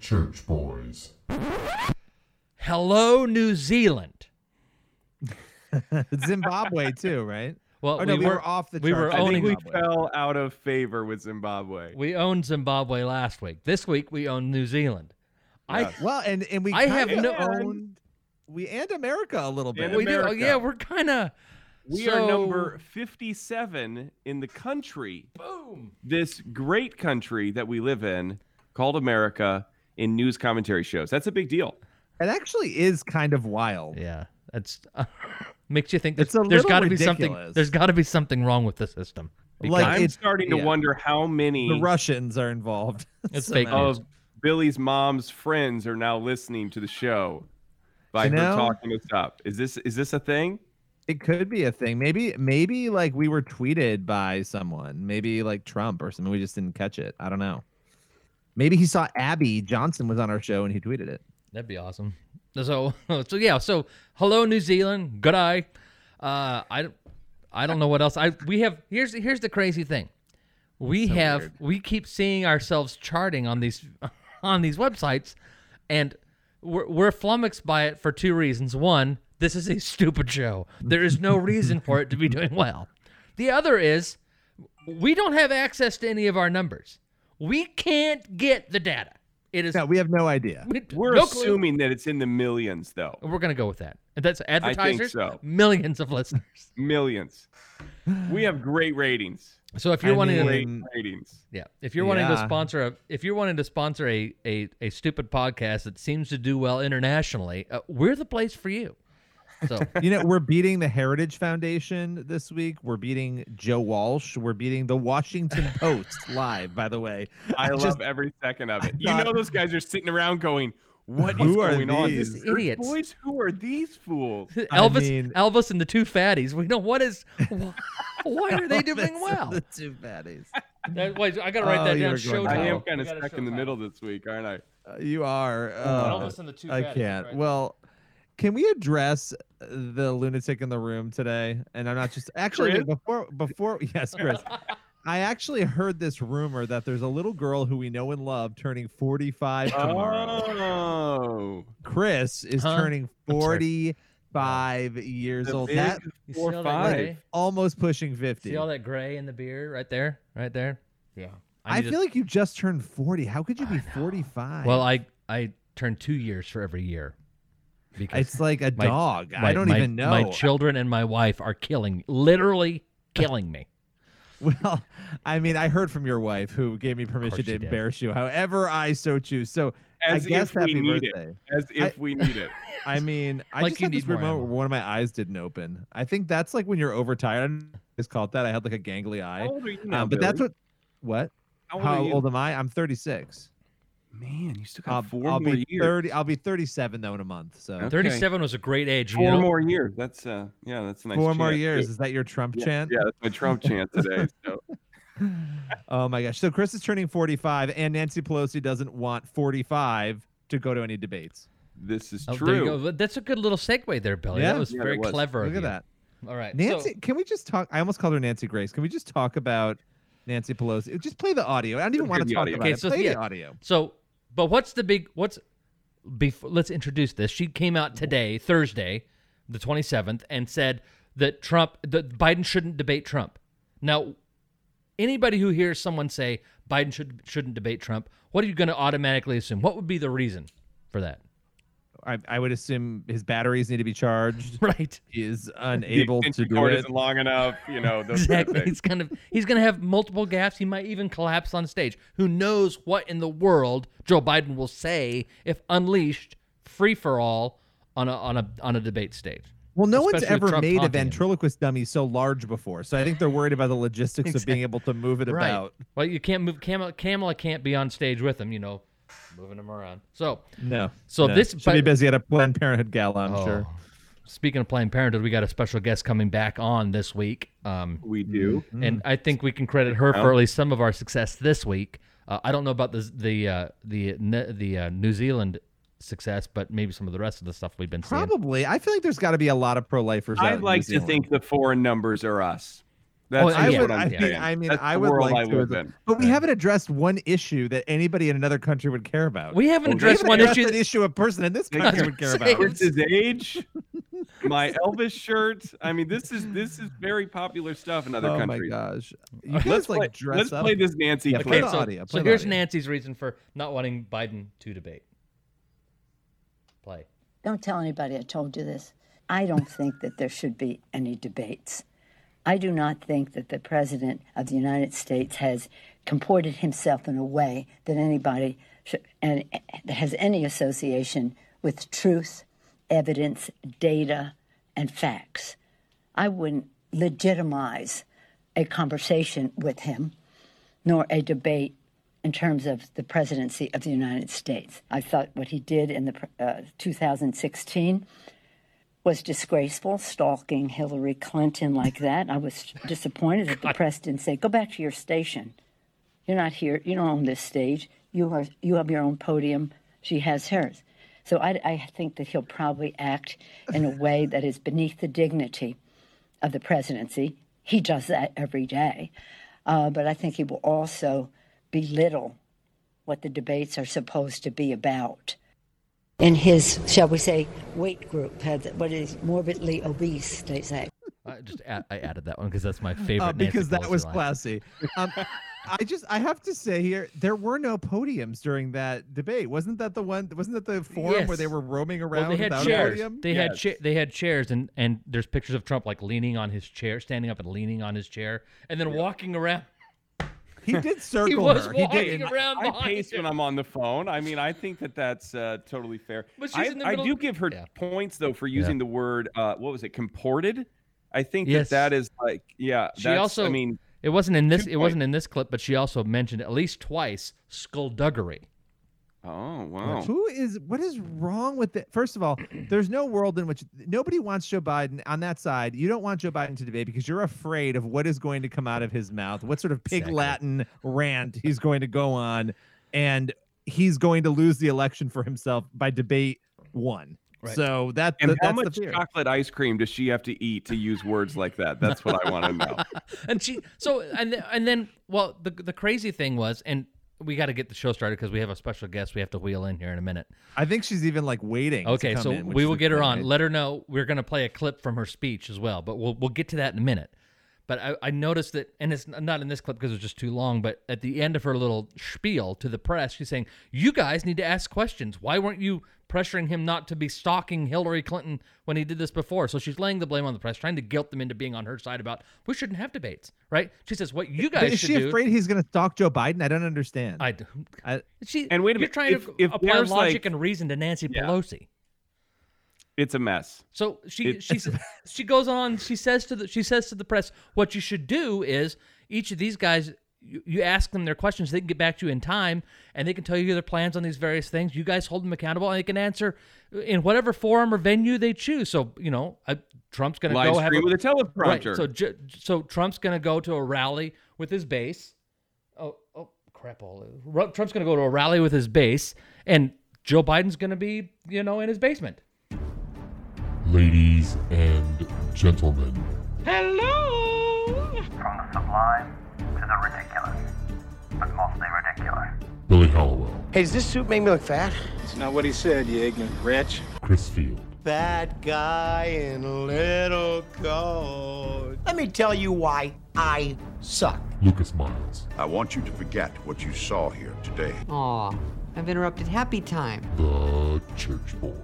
church boys. Hello, New Zealand. Zimbabwe too, right? Well, Oh no, we, we, were, were off the we were. I owning- think we fell out of favor with Zimbabwe. we owned Zimbabwe last week. This week we own New Zealand. Yes. Well, and and we I have no- own we and America a little bit. And I we do. Oh, yeah, we're kind of. We so, are number 57 in the country. Boom. This great country that we live in called America in news commentary shows. That's a big deal. It actually is kind of wild. Yeah, that's makes you think. There's, It's a little got to be something. ridiculous. There's got to be something wrong with the system. Like, I'm it's- starting to yeah. wonder how many The Russians are involved. It's So fake many. news. of Billy's mom's friends are now listening to the show by You her know- talking us up. Is this is this a thing? It could be a thing. Maybe maybe like we were tweeted by someone. Maybe like Trump or something. We just didn't catch it. I don't know. Maybe he saw Abby Johnson was on our show and he tweeted it. That'd be awesome. So, so yeah. So, hello, New Zealand. Good eye. Uh, I, I don't know what else. I we have here's here's the crazy thing. We So have weird. we keep seeing ourselves charting on these on these websites, and we're we're flummoxed by it for two reasons. One, this is a stupid show. There is no reason for it to be doing well. The other is we don't have access to any of our numbers. We can't get the data. It is No, we have no idea. we- We're no clue. assuming that it's in the millions, though. We're gonna go with that. That's advertisers. so. Millions of listeners. Millions. We have great ratings. So if you're I wanting to, ratings. yeah, if you're wanting to sponsor a, if you're wanting to sponsor a a, a stupid podcast that seems to do well internationally, uh, we're the place for you. So you know, we're beating the Heritage Foundation this week. We're beating Joe Walsh. We're beating the Washington Post live, by the way. I, just- love every second of it. You thought- know those guys are sitting around going, "What is Who are going on? these? These Idiots. boys? Who are these fools?" Elvis, mean- Elvis and the two fatties. We know what is. wh- Why are they doing well? the two fatties. That- wait, I gotta write Oh, that you down. were Show going I am kind of stuck in the middle this week, aren't I? Uh, you are. Uh, Elvis and the two I fatties, can't. right. Well, can we address uh, the lunatic in the room today? And I'm not just actually Chris? before before yes, Chris. I actually heard this rumor that there's a little girl who we know and love turning 45 tomorrow. Oh, Chris is Huh? turning 45 years the old. That You see four all that five. gray? almost pushing 50. See all that gray in the beard right there, right there. Yeah. I, need to- feel like you just turned 40. How could you be 45? Well, I I turn two years for every year. Because it's like a my- dog. I don't my- even know. My children and my wife are killing, literally killing me. Well, I mean, I heard from your wife who gave me permission to she did. embarrass you however I so choose. So as I guess if we happy need birthday. it. As if we need it. I mean, I Like just you had this weird moment ammo. where one of my eyes didn't open. I think that's like when you're overtired. I just call it that. I had like a gangly eye. How old are you now, Um, but that's what. What? How old How old am I? I'm 36. Man, you still got I'll, 4 I'll more be years. 30. I'll be 37 though in a month. So Okay. Thirty-seven was a great age. Four you know? more years. That's uh, yeah, that's a nice. four more chant, years. Is that your Trump Yeah, chant? yeah, that's my Trump chant today. So Oh my gosh. So Chris is turning 45, and Nancy Pelosi doesn't want 45 to go to any debates. this is Oh, there you true. go. That's a good little segue there, Billy. Yeah. that was Yeah, very it was. clever. Look of at you. that. All right, Nancy, so- can we just talk? I almost called her Nancy Grace. Can we just talk about Nancy Pelosi? Just play the audio. I don't even Let's want hear to the talk audio. about Okay, it. so play yeah. the audio. So, but what's the big? What's before? Let's introduce this. She came out today, Thursday, the twenty seventh, and said that Trump, that Biden shouldn't debate Trump. Now, anybody who hears someone say Biden should shouldn't debate Trump, what are you going to automatically assume? What would be the reason for that? I, I would assume his batteries need to be charged. Right. He is The unable to extension do cord it. isn't long enough. You know those Exactly. Kind of He's gonna he's gonna have multiple gaps. He might even collapse on stage. Who knows what in the world Joe Biden will say if unleashed free for all on a on a on a debate stage. Well, no one's especially with ever Trump made a taunting him. ventriloquist dummy so large before, so I think they're worried about the logistics of being able to move it Right. about. Well, you can't move Kamala. Kamala can't be on stage with him. You know, moving them around. So No. So no. this- should be busy at a Planned Parenthood gala, I'm sure. oh, Speaking of Planned Parenthood, we got a special guest coming back on this week. Um, We do. Mm. and I think we can credit her for at least some of our success this week. Uh, I don't know about the the uh, the the uh, New Zealand success, but maybe some of the rest of the stuff we've been seeing. Probably. I feel like there's got to be a lot of pro-lifers. out I'd like to think the foreign numbers are us. That's Oh, just I yeah. would. what I'm I mean, saying. I mean, That's I the would world like I to, live as- in. but we Yeah. haven't addressed one issue that anybody in another country would care about. We haven't Well, We addressed haven't one addressed issue. an issue a person in this country would care about. it. Prince's age, my Elvis shirt. I mean, this is this is very popular stuff in other oh countries. my gosh! You Let's guys play, like dress let's up. play this Nancy Yeah, play Okay, the so, audio, so play the here's audio. Nancy's reason for not wanting Biden to debate. Play. Don't tell anybody I told you this. I don't think that there should be any debates. I do not think that the President of the United States has comported himself in a way that anybody should, and has any association with truth, evidence, data, and facts. I wouldn't legitimize a conversation with him nor a debate in terms of the presidency of the United States. I thought what he did in the uh, 2016 was disgraceful, stalking Hillary Clinton like that. I was disappointed that the press didn't say, "Go back to your station. You're not here. You don't own this stage. You are. You have your own podium. She has hers." So I, I think that he'll probably act in a way that is beneath the dignity of the presidency. He does that every day. Uh, but I think he will also belittle what the debates are supposed to be about. In his, shall we say, weight group, had what is morbidly obese, they say. I just add, I added that one because that's my favorite. Uh, because Nancy that was line. classy. Um, I just I have to say here there were no podiums during that debate. Wasn't that the one? Wasn't that the forum where they were roaming Well, around they had without a chairs. podium? They had cha- they had chairs, and and there's pictures of Trump like leaning on his chair, standing up and leaning on his chair, and then walking around. He did circle He was her. He walking did. around I behind pace him. when I'm on the phone. I mean, I think that that's uh, totally fair. But she's I, in the I do give her Yeah. points though for using the word uh, what was it comported. I think Yes. that that is like yeah. She that's, also- I mean It wasn't in this. Two It wasn't in this clip, but she also mentioned at least twice skullduggery. Oh wow. Who is what is wrong with it? First of all, there's no world in which nobody wants Joe Biden on that side. You don't want Joe Biden to debate because you're afraid of what is going to come out of his mouth, what sort of pig Exactly. Latin rant he's going to go on, and he's going to lose the election for himself by debate one. Right. So that And th- how that's much the chocolate ice cream does she have to eat to use words like that? That's what I want to know. and she so and then, and then well the the crazy thing was and we got to get the show started because we have a special guest we have to wheel in here in a minute. I think she's even like waiting. to Okay, so in, we will get her on. Let her know we're going to play a clip from her speech as well, but we'll we'll get to that in a minute. But I, I noticed that, and it's not in this clip because it's just too long. But at the end of her little spiel to the press, she's saying, "You guys need to ask questions. Why weren't you pressuring him not to be stalking Hillary Clinton when he did this before?" So she's laying the blame on the press, trying to guilt them into being on her side about we shouldn't have debates, right? She says, "What you But guys is should she do." afraid he's going to stalk Joe Biden? I don't understand. I, do- I- she And wait a you're minute, trying if- to if apply there's, logic like- and reason to Nancy Yeah. Pelosi. It's a mess. So she It- she she goes on. She says to the she says to the press, "What you should do is each of these guys, you, you ask them their questions. They can get back to you in time, and they can tell you their plans on these various things. You guys hold them accountable, and they can answer in whatever forum or venue they choose. So you know, uh, Trump's going to go have stream a, with a teleprompter. right. So J- so Trump's going to go to a rally with his base. Oh oh crap! All Ru- Trump's going to go to a rally with his base, and Joe Biden's going to be you know in his basement. Ladies and gentlemen, Hello. From the sublime to the ridiculous, but mostly ridiculous. Billy Hallowell, Hey, does this suit make me look fat? It's not what he said, you ignorant wretch. Chris Field, Bad guy in a little coat. Let me tell you why I suck. Lucas Miles, I want you to forget what you saw here today. Aw, I've interrupted happy time. the Church Boys.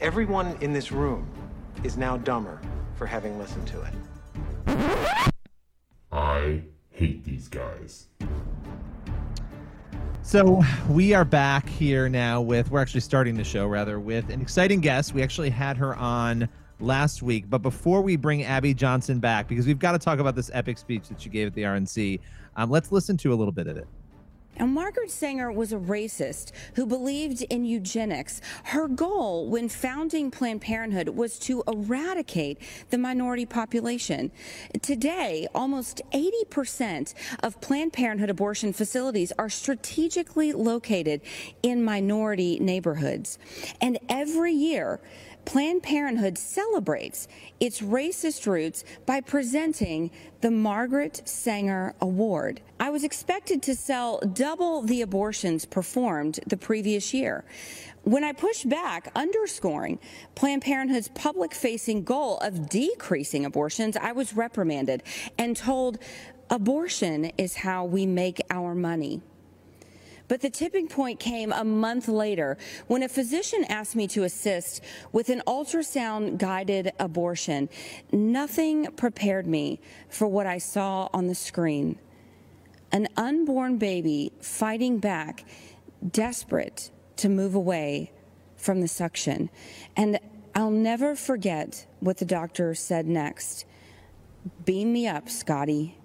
Everyone in this room is now dumber for having listened to it. I hate these guys. So we are back here now with we're actually starting the show rather with an exciting guest. We actually had her on last week, but before we bring Abby Johnson back, because we've got to talk about this epic speech that she gave at the RNC, um, let's listen to a little bit of it. And Margaret Sanger was a racist who believed in eugenics. Her goal when founding Planned Parenthood was to eradicate the minority population. Today, almost 80% of Planned Parenthood abortion facilities are strategically located in minority neighborhoods. And every year, Planned Parenthood celebrates its racist roots by presenting the Margaret Sanger Award. I was expected to sell double the abortions performed the previous year. When I pushed back, underscoring Planned Parenthood's public facing goal of decreasing abortions, I was reprimanded and told abortion is how we make our money. But the tipping point came a month later when a physician asked me to assist with an ultrasound guided abortion. Nothing prepared me for what I saw on the screen an unborn baby fighting back, desperate to move away from the suction. And I'll never forget what the doctor said next Beam me up, Scotty.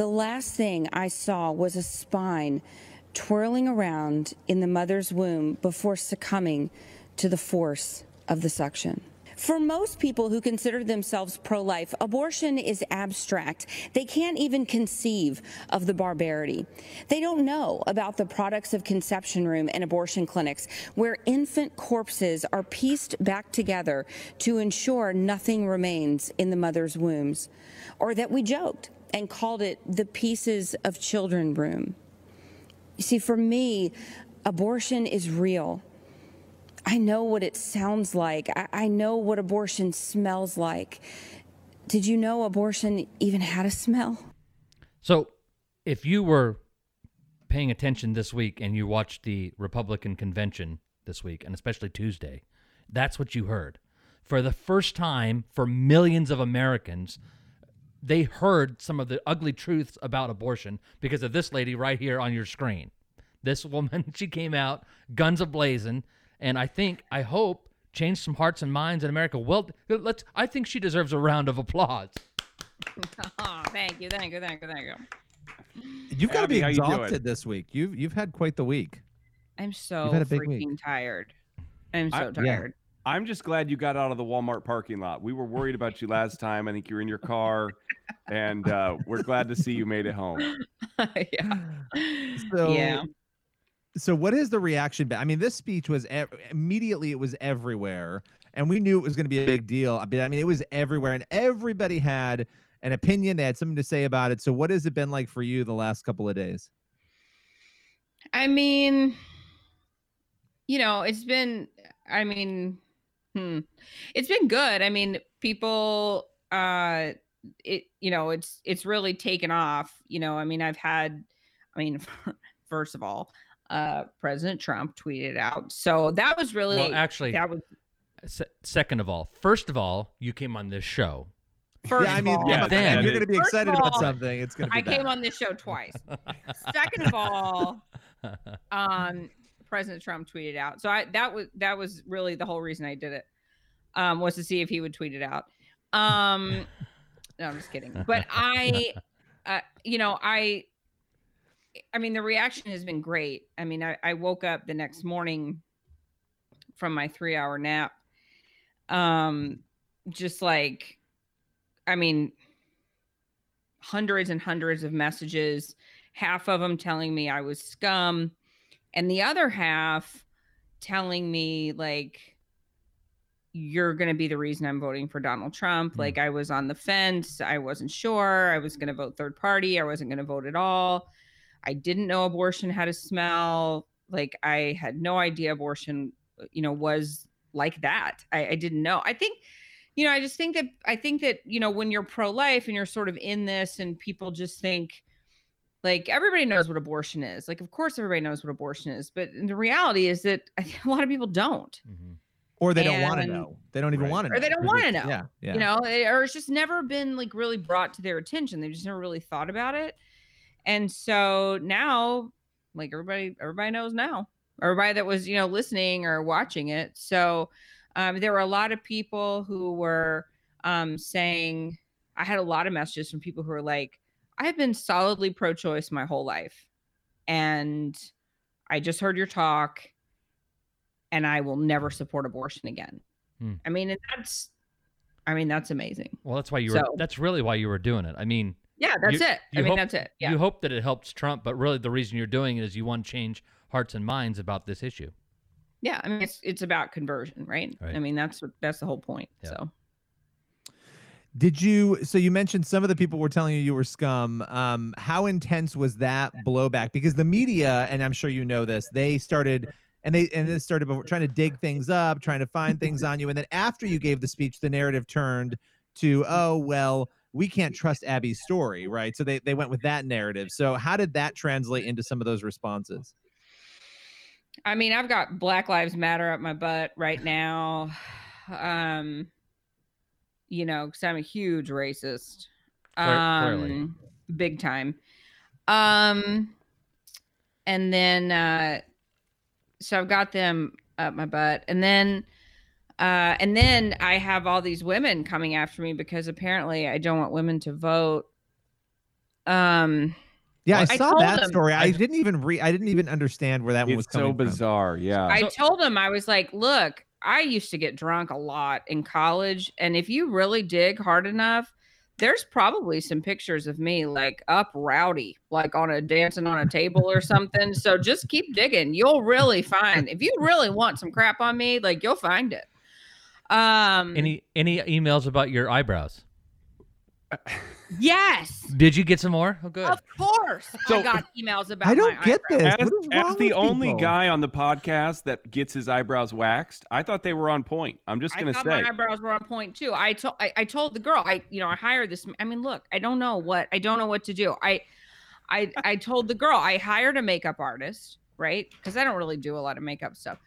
The last thing I saw was a spine twirling around in the mother's womb before succumbing to the force of the suction. For most people who consider themselves pro life, abortion is abstract. They can't even conceive of the barbarity. They don't know about the products of conception room and abortion clinics where infant corpses are pieced back together to ensure nothing remains in the mother's wombs, or that we joked and called it the pieces of children room. You see, for me, abortion is real. I know what it sounds like. I, I, know what abortion smells like. Did you know abortion even had a smell? So, if you were paying attention this week and you watched the Republican convention this week, and especially Tuesday, that's what you heard. For the first time for millions of Americans, they heard some of the ugly truths about abortion because of this lady right here on your screen. This woman, she came out guns ablazing and I think, I hope, changed some hearts and minds in America. Well, let's. I think she deserves a round of applause. oh, thank you, thank you, thank you, thank you. You've got to be exhausted this week. You've you've had quite the week. I'm so freaking tired. I'm so I, tired. Yeah. I'm just glad you got out of the Walmart parking lot. We were worried about you last time. I think you were in your car, and uh, we're glad to see you made it home. yeah. So, yeah so what is the reaction been? I mean, this speech was e- immediately it was everywhere, and we knew it was going to be a big deal. I mean, I mean, it was everywhere, and everybody had an opinion. They had something to say about it. So, what has it been like for you the last couple of days? I mean, you know, it's been. I mean, hmm, it's been good. I mean, people. uh it you know it's it's really taken off you know i mean i've had i mean first of all uh, President Trump tweeted out. So that was really well, actually that was. second of all, first of all, you came on this show. First yeah, I mean, all, yeah, then you're going to be excited all, about something. It's going to. be I bad. came on this show twice. Second of all, um, President Trump tweeted out. So I that was that was really the whole reason I did it. Um, was to see if he would tweet it out. Um, no, I'm just kidding. But I, uh, you know, I I mean, the reaction has been great. I mean, I, I woke up the next morning from my three hour nap. Um, just like, I mean, hundreds and hundreds of messages, half of them telling me I was scum, and the other half telling me, like, you're going to be the reason I'm voting for Donald Trump. Mm-hmm. Like, I was on the fence. I wasn't sure. I was going to vote third party. I wasn't going to vote at all. I didn't know abortion had a smell. Like I had no idea abortion, uh, you know, was like that. I, I didn't know. I think, you know, I just think that I think that, you know, when you're pro life and you're sort of in this and people just think like everybody knows what abortion is. Like, of course, everybody knows what abortion is. But the reality is that a lot of people don't. Mm-hmm or they and, don't want to know. They don't even right. want to know. Or they don't want to know. Yeah, yeah. You know, or it's just never been like really brought to their attention. They've just never really thought about it. And so now, like everybody, everybody knows now. Everybody that was, you know, listening or watching it. So um, there were a lot of people who were um, saying, I had a lot of messages from people who were like, I have been solidly pro choice my whole life. And I just heard your talk and I will never support abortion again. Hmm. I mean, that's, I mean, that's amazing. Well, that's why you were, so, that's really why you were doing it. I mean, yeah, that's you, it. You I mean, hope, that's it. Yeah. You hope that it helps Trump, but really the reason you're doing it is you want to change hearts and minds about this issue. Yeah, I mean it's it's about conversion, right? Right. I mean that's that's the whole point. Yeah. So Did you? So you mentioned some of the people were telling you you were scum. Um, how intense was that blowback? Because the media, and I'm sure you know this, they started and they and they started before, trying to dig things up, trying to find things on you, and then after you gave the speech, the narrative turned to, oh well, we can't trust Abby's story, right? So they they went with that narrative. So how did that translate into some of those responses? I mean, I've got Black Lives Matter up my butt right now. Um, you know, because I'm a huge racist. Clear- clearly. Um, big time. Um, and then uh, so I've got them up my butt, and then uh, and then I have all these women coming after me because apparently I don't want women to vote. Um, Yeah, I I saw told that them- story. I didn't even read. I didn't even understand where that one was It's so coming from. bizarre. Yeah. I told him I was like, look, I used to get drunk a lot in college, and if you really dig hard enough, there's probably some pictures of me like up rowdy, like on a dancing on a table or something. So just keep digging. You'll really find if you really want some crap on me, like you'll find it. Um Any any emails about your eyebrows? Yes, Did you get some more? Oh, good. of course. I got emails about I don't my get eyebrows. this. As, What is as the with only people? guy on the podcast that gets his eyebrows waxed, I thought they were on point. I'm just gonna thought say. my eyebrows were on point too. I told I, I told the girl I you know I hired this. I mean, look, I don't know what I don't know what to do. I I I told the girl I hired a makeup artist, right? Because I don't really do a lot of makeup stuff.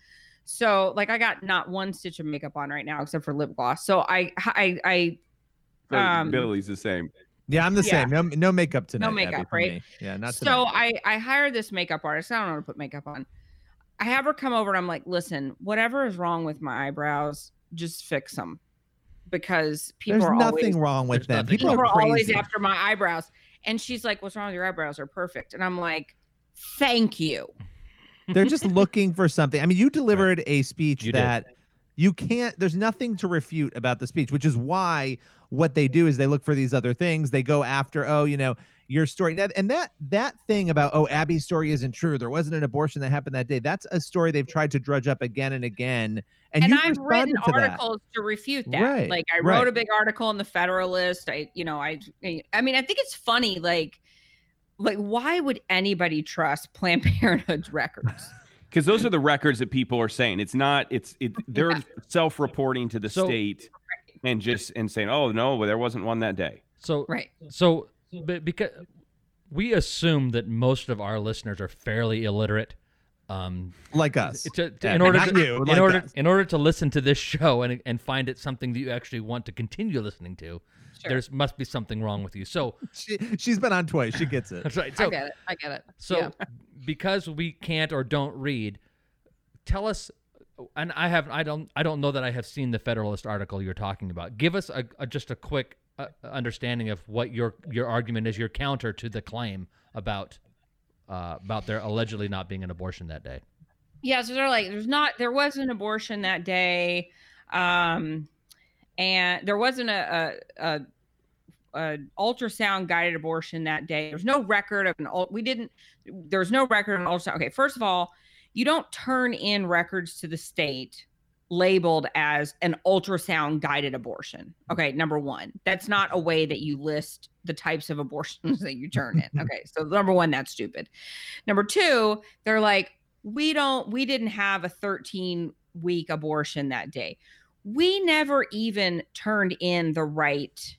So like I got not one stitch of makeup on right now except for lip gloss. So I I I So um, Billy's the same. Yeah, I'm the Yeah. same. No, no makeup tonight. No makeup, for right? me. Yeah, not tonight. so I I hired this makeup artist. I don't know how to put makeup on. I have her come over and I'm like, listen, whatever is wrong with my eyebrows, just fix them. Because people There's are nothing always wrong with them. People people are are always after my eyebrows. And she's like, What's wrong with your eyebrows? Are perfect. And I'm like, Thank you. They're just looking for something. I mean, you delivered a speech You did. that you can't. There's nothing to refute about the speech, which is why what they do is they look for these other things. They go after, oh, you know, your story. That and that that thing about oh, Abby's story isn't true. There wasn't an abortion that happened that day. That's a story they've tried to drudge up again and again. And, And, you've I've written responded to that. articles to refute that. Right, Like I wrote right. a big article in the Federalist. I, you know, I I mean, I think it's funny, like like why would anybody trust Planned Parenthood's records? Because those are the records that people are saying. It's not. It's it. They're Yeah. self-reporting to the So- state and just and saying, "Oh no, well, there wasn't one that day." So Right. So, but because we assume that most of our listeners are fairly illiterate, um, like us. to, to- Yeah, in order to you, in like order us. in order to listen to this show and and find it something that you actually want to continue listening to, Sure. there's must be something wrong with you. So She, she's been on twice. She gets it. that's right. I So get it. I get it. so Yeah. because we can't or don't read, tell us. And I have I don't I don't know that I have seen the Federalist article you're talking about. Give us a, a just a quick uh, understanding of what your your argument is, your counter to the claim about uh, about there allegedly not being an abortion that day. Yeah, so they're like, there's not, there was an abortion that day, um, and there wasn't a, a, a, ultrasound guided abortion that day. There's no record of an we didn't. There's no record of an ultrasound. Okay, first of all, you don't turn in records to the state labeled as an ultrasound guided abortion. Okay, number one, that's not a way that you list the types of abortions that you turn in. Okay, so number one, that's stupid. Number two, they're like, we don't, we didn't have a 13 week abortion that day. We never even turned in the right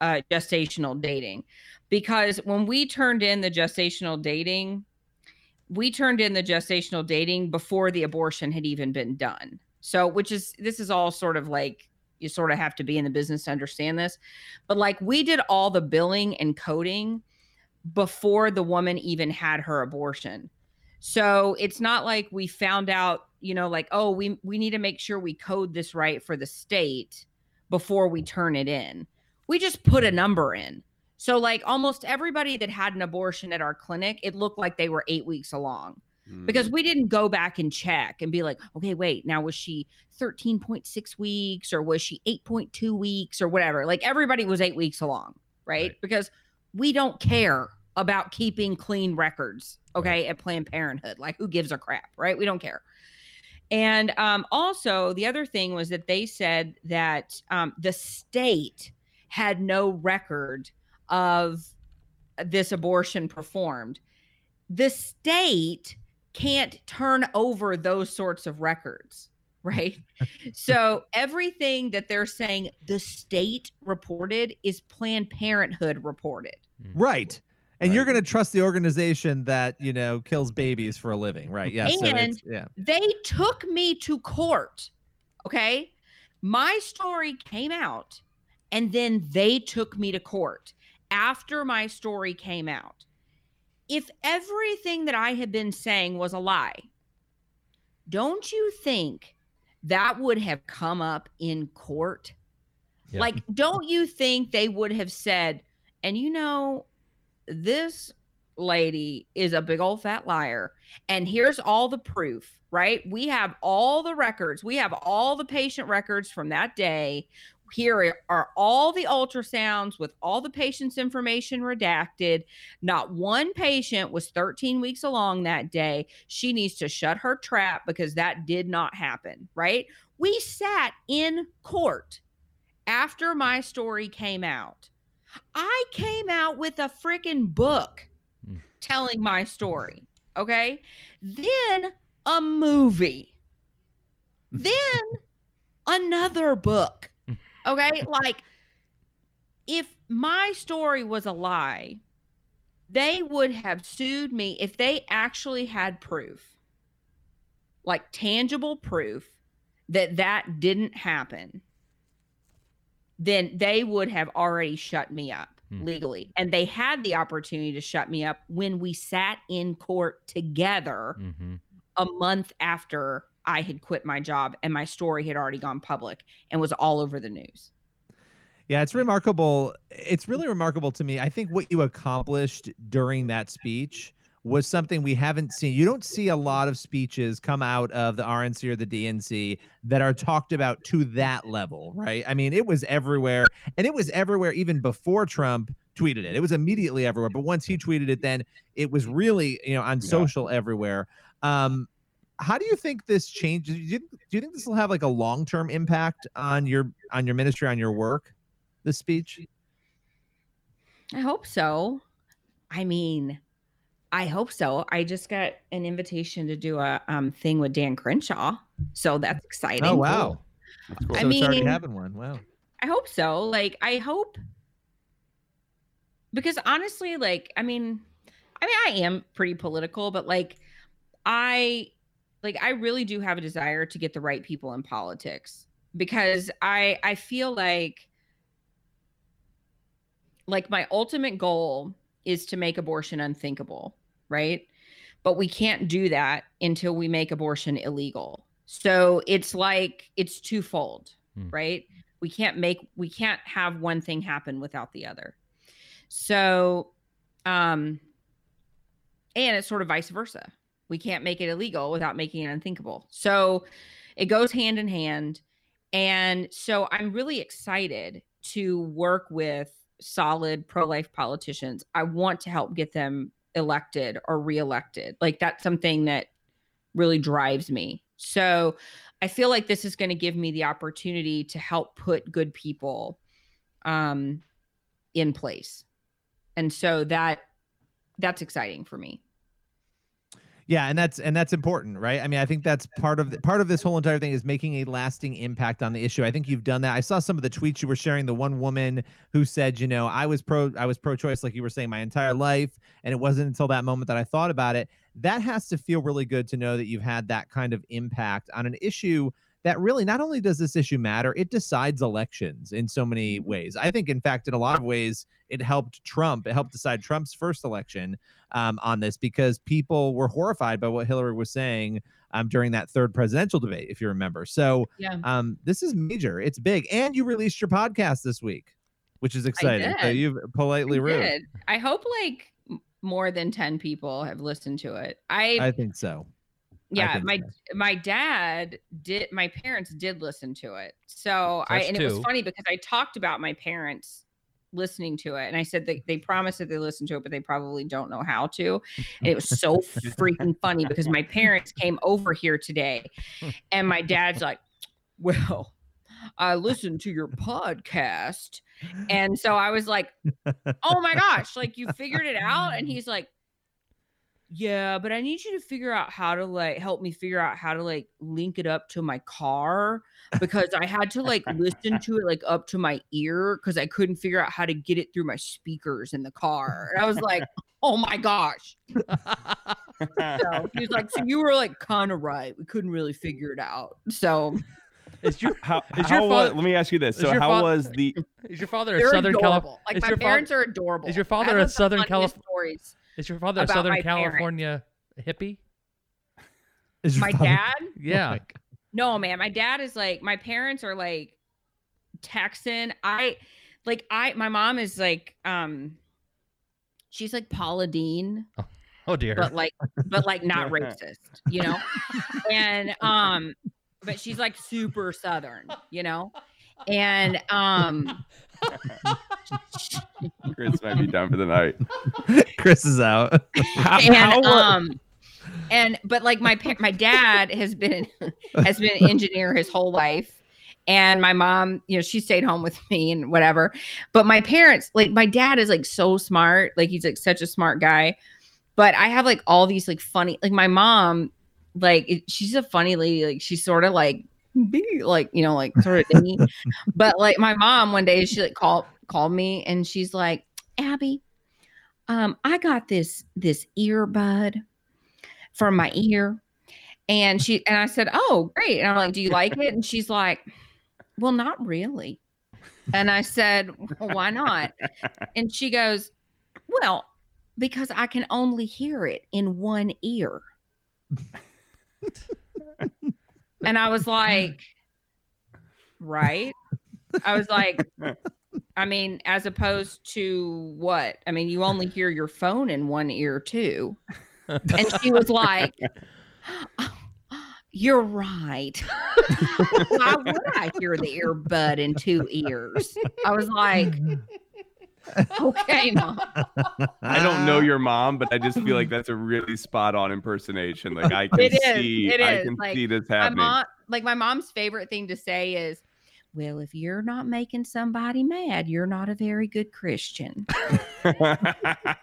uh, gestational dating because when we turned in the gestational dating, we turned in the gestational dating before the abortion had even been done. So, which is, this is all sort of like, you sort of have to be in the business to understand this. But like, we did all the billing and coding before the woman even had her abortion. So it's not like we found out, you know, like, oh, we we need to make sure we code this right for the state before we turn it in. We just put a number in. So like almost everybody that had an abortion at our clinic, it looked like they were 8 weeks along. Because we didn't go back and check and be like, okay, wait, now was she 13.6 weeks or was she 8.2 weeks or whatever? Like everybody was 8 weeks along, right? Because we don't care about keeping clean records, okay, at Planned Parenthood. Like, who gives a crap, right? We don't care. And um, also, the other thing was that they said that um, the state had no record of this abortion performed. The state can't turn over those sorts of records, right? so everything that they're saying the state reported is Planned Parenthood reported. Mm. Right. And you're going to trust the organization that, you know, kills babies for a living, right? Yeah. and it's- yeah. they took me to court. Okay. My story came out and then they took me to court after my story came out. If everything that I had been saying was a lie, don't you think that would have come up in court? Like, don't you think they would have said, and you know, this lady is a big old fat liar. And here's all the proof, right? We have all the records, we have all the patient records from that day. Here are all the ultrasounds with all the patient's information redacted. Not one patient was 13 weeks along that day. She needs to shut her trap because that did not happen, right? We sat in court after my story came out. I came out with a freaking book hmm. telling my story. Okay. Then a movie. Then another book. Okay. Like, if my story was a lie, they would have sued me if they actually had proof, like tangible proof that that didn't happen then they would have already shut me up legally. And they had the opportunity to shut me up when we sat in court together Mm-hmm. a month after I had quit my job and my story had already gone public and was all over the news. Yeah, it's remarkable. It's really remarkable to me. I think what you accomplished during that speech was something we haven't seen. You don't see a lot of speeches come out of the RNC or the DNC that are talked about to that level, right? I mean, it was everywhere, and it was everywhere even before Trump tweeted it. It was immediately everywhere, but once he tweeted it, then it was really, you know, on social everywhere. Um, how do you think this changes? Do you, do you think this will have like a long term impact on your on your ministry, on your work? This speech. I hope so. I mean, I hope so. I just got an invitation to do a um, thing with Dan Crenshaw, so that's exciting. Oh wow! I So it's already mean- having one. Wow. I hope so. Like, I hope because honestly, like, I mean, I mean, I am pretty political, but like, I like, I really do have a desire to get the right people in politics because I I feel like like my ultimate goal is to make abortion unthinkable, right? But we can't do that until we make abortion illegal. So it's like it's twofold, right? We can't make we can't have one thing happen without the other. So um and it's sort of vice versa. We can't make it illegal without making it unthinkable. So it goes hand in hand. And so I'm really excited to work with solid pro life politicians. I want to help get them elected or reelected. Like that's something that really drives me. So I feel like this is going to give me the opportunity to help put good people um, in place. And so that that's exciting for me. Yeah, and that's and that's important, right? I mean, I think that's part of the, part of this whole entire thing is making a lasting impact on the issue. I think you've done that. I saw some of the tweets you were sharing. The one woman who said, you know, I was pro I was pro-choice, like you were saying, my entire life, and it wasn't until that moment that I thought about it. That has to feel really good to know that you've had that kind of impact on an issue that really not only does this issue matter, it decides elections in so many ways. I think, in fact, in a lot of ways, it helped Trump. It helped decide Trump's first election um, on this because people were horrified by what Hillary was saying um, during that third presidential debate, if you remember. So Yeah. um, this is major. It's big. And you released your podcast this week, which is exciting. So you've politely I rude. did. I hope like more than 10 people have listened to it. I, I think so. I yeah, my my dad did my parents did listen to it. So I Us and it was funny because I talked about my parents listening to it and i said that they promised that they listen to it but they probably don't know how to. And it was so freaking funny because my parents came over here today and my dad's like well i listened to your podcast. And so i was like oh my gosh like you figured it out? And he's like yeah but i need you to figure out how to like help me figure out how to like link it up to my car because i had to like listen to it like up to my ear because i couldn't figure out how to get it through my speakers in the car and i was like oh my gosh so he was like so you were like kind of right we couldn't really figure it out so Is your How, Is your how father- was, let me ask you this. So how fa- was the is your father a Southern. California? like my parents are adorable Is your father a Southern California? Stories Is your father a Southern my parents. California hippie? Is my father- dad Yeah. No, man, my dad is like my parents are like Texan. I like I my mom is like um she's like Paula Deen, Oh dear. but like but like not racist, you know? And um but she's like super southern, you know? And um Chris might be done for the night. Chris is out. How, and how um and but like my my dad has been has been an engineer his whole life. And my mom you know she stayed home with me and whatever. But my parents like my dad is like so smart. Like he's like such a smart guy. But i have like all these like funny like my mom like it, she's a funny lady. Like she's sort of like be like you know like sort of dingy. but like my mom one day she like called called me and she's like abby um i got this this earbud from my ear. And she and i said oh great. And i'm like do you like it? And she's like well not really. And i said well, why not? And she goes well because i can only hear it in one ear and i was like right? I was like i mean as opposed to what? I mean you only hear your phone in one ear too. And she was like you're right. Why would i hear the earbud in two ears? I was like okay mom I don't know your mom, but I just feel like that's a really spot on impersonation. Like I can It is, see, it I is. can Like, see this my happening. mom like my mom's favorite thing to say is well if you're not making somebody mad you're not a very good christian my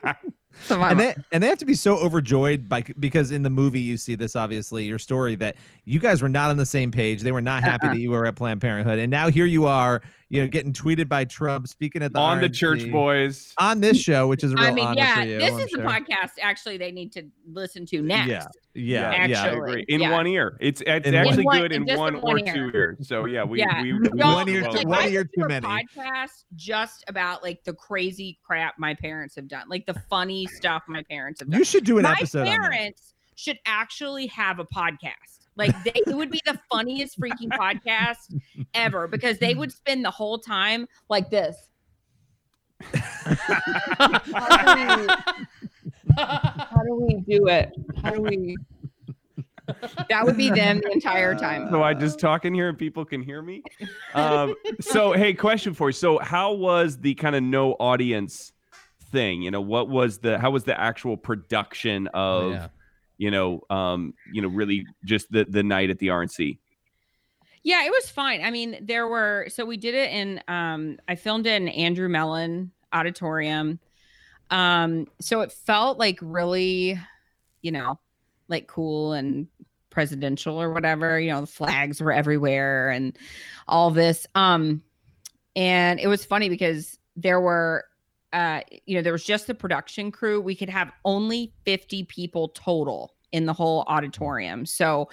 and they and they have to be so overjoyed by because in the movie you see this obviously your story that you guys were not on the same page they were not happy Uh-uh. that you were at planned parenthood and now here you are you know getting tweeted by trump speaking at the on the church boys. on this show which is a real I mean, honor yeah, for you this I'm is the sure. podcast actually they need to listen to next. yeah yeah I yeah Actually. agree. In yeah. one ear. It's it's In actually one- good in just one or one two ear. ears. So yeah, we Yeah. we, we One ear like, one ear too many. Podcast just about like the crazy crap my parents have done, like the funny stuff my parents have done. you should do an my episode on that. parents should actually have a podcast. Like they, it would be the funniest freaking podcast ever because they would spend the whole time like this. How do we do it? How do we? That would be them the entire time. So I just talk in here and people can hear me. Um, so hey, question for you. So how was the kind of no audience thing? You know, what was the how was the actual production of yeah. you know um you know really just the the night at the RNC? Yeah, it was fine. I mean, there were so we did it in um I filmed it in Andrew Mellon Auditorium. Um so it felt like really, you know, like cool and presidential or whatever, you know, the flags were everywhere and all this. Um and it was funny because there were uh you know, there was just the production crew. We could have only 50 people total in the whole auditorium. So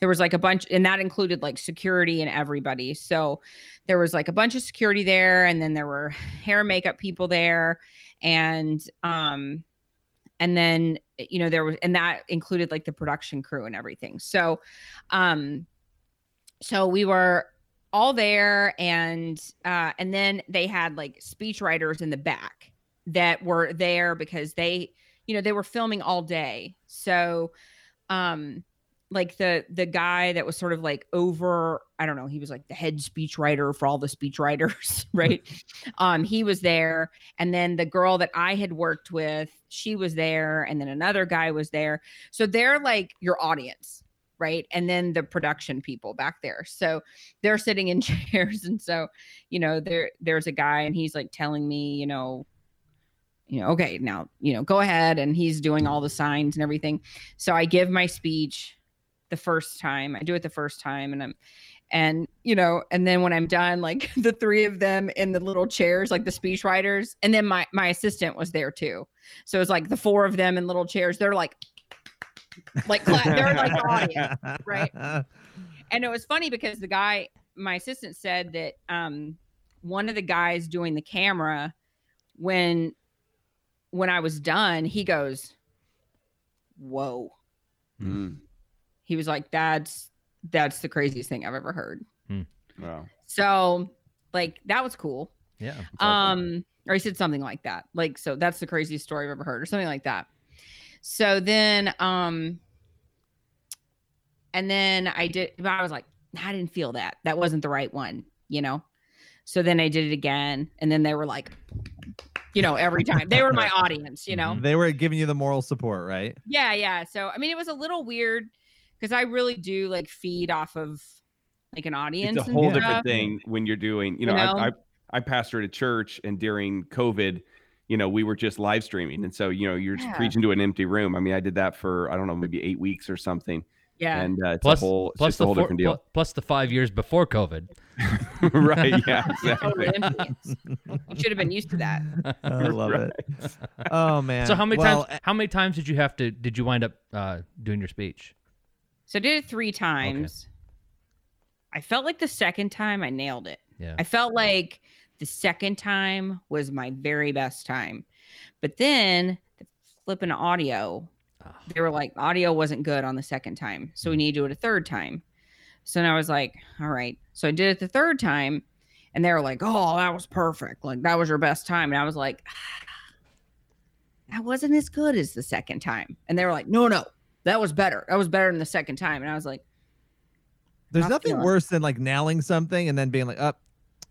there was like a bunch and that included like security and everybody so there was like a bunch of security there and then there were hair and makeup people there and um and then you know there was and that included like the production crew and everything so um so we were all there and uh and then they had like speech writers in the back that were there because they you know they were filming all day. So um like the the guy that was sort of like over i don't know he was like the head speech writer for all the speech writers right? Um he was there. And then the girl that i had worked with she was there. And then another guy was there. So they're like your audience right and then the production people back there so they're sitting in chairs and so you know there there's a guy and he's like telling me you know you know okay now you know go ahead and he's doing all the signs and everything so i give my speech the first time. I do it the first time and I'm and you know, and then when I'm done, like the three of them in the little chairs, like the speech writers, and then my my assistant was there too. So it's like the four of them in little chairs. They're like like they're like audience, right? And it was funny because the guy, my assistant said that um one of the guys doing the camera when when I was done, he goes, Whoa. Mm. He was like, "That's that's the craziest thing I've ever heard." Hmm. Wow. So, like, that was cool. Yeah. Um, or he said something like that. Like, so that's the craziest story I've ever heard, or something like that. So then, um, and then I did. But I was like, I didn't feel that. That wasn't the right one, you know. So then I did it again, and then they were like, you know, every time they were my audience, you know. They were giving you the moral support, right? Yeah, yeah. So I mean, it was a little weird because I really do like feed off of like an audience. It's a and whole stuff. different thing when you're doing, you know, You know? I, I I pastored a church and during COVID, you know, we were just live streaming. And so, you know, you're just Yeah. preaching to an empty room. I mean, I did that for I don't know, maybe eight weeks or something. Yeah. And uh, it's Plus, a whole it's plus just the a whole four- different deal. plus the five years before COVID. right. Yeah, exactly. You should have been used to that. I love it. Oh man. So how many Well, times? How many times did you have to? Did you wind up uh, doing your speech? So I did it three times. I felt like the second time I nailed it. Yeah. I felt like the second time was my very best time. But then the flipping audio, they were like, audio wasn't good on the second time. So we mm. need to do it a third time. So then I was like, all right. So I did it the third time. And they were like, oh, that was perfect. Like, that was your best time. And I was like, ah, that wasn't as good as the second time. And they were like, no, no, that was better. That was better than the second time. And I was like, There's not nothing feeling- worse than like nailing something and then being like, up,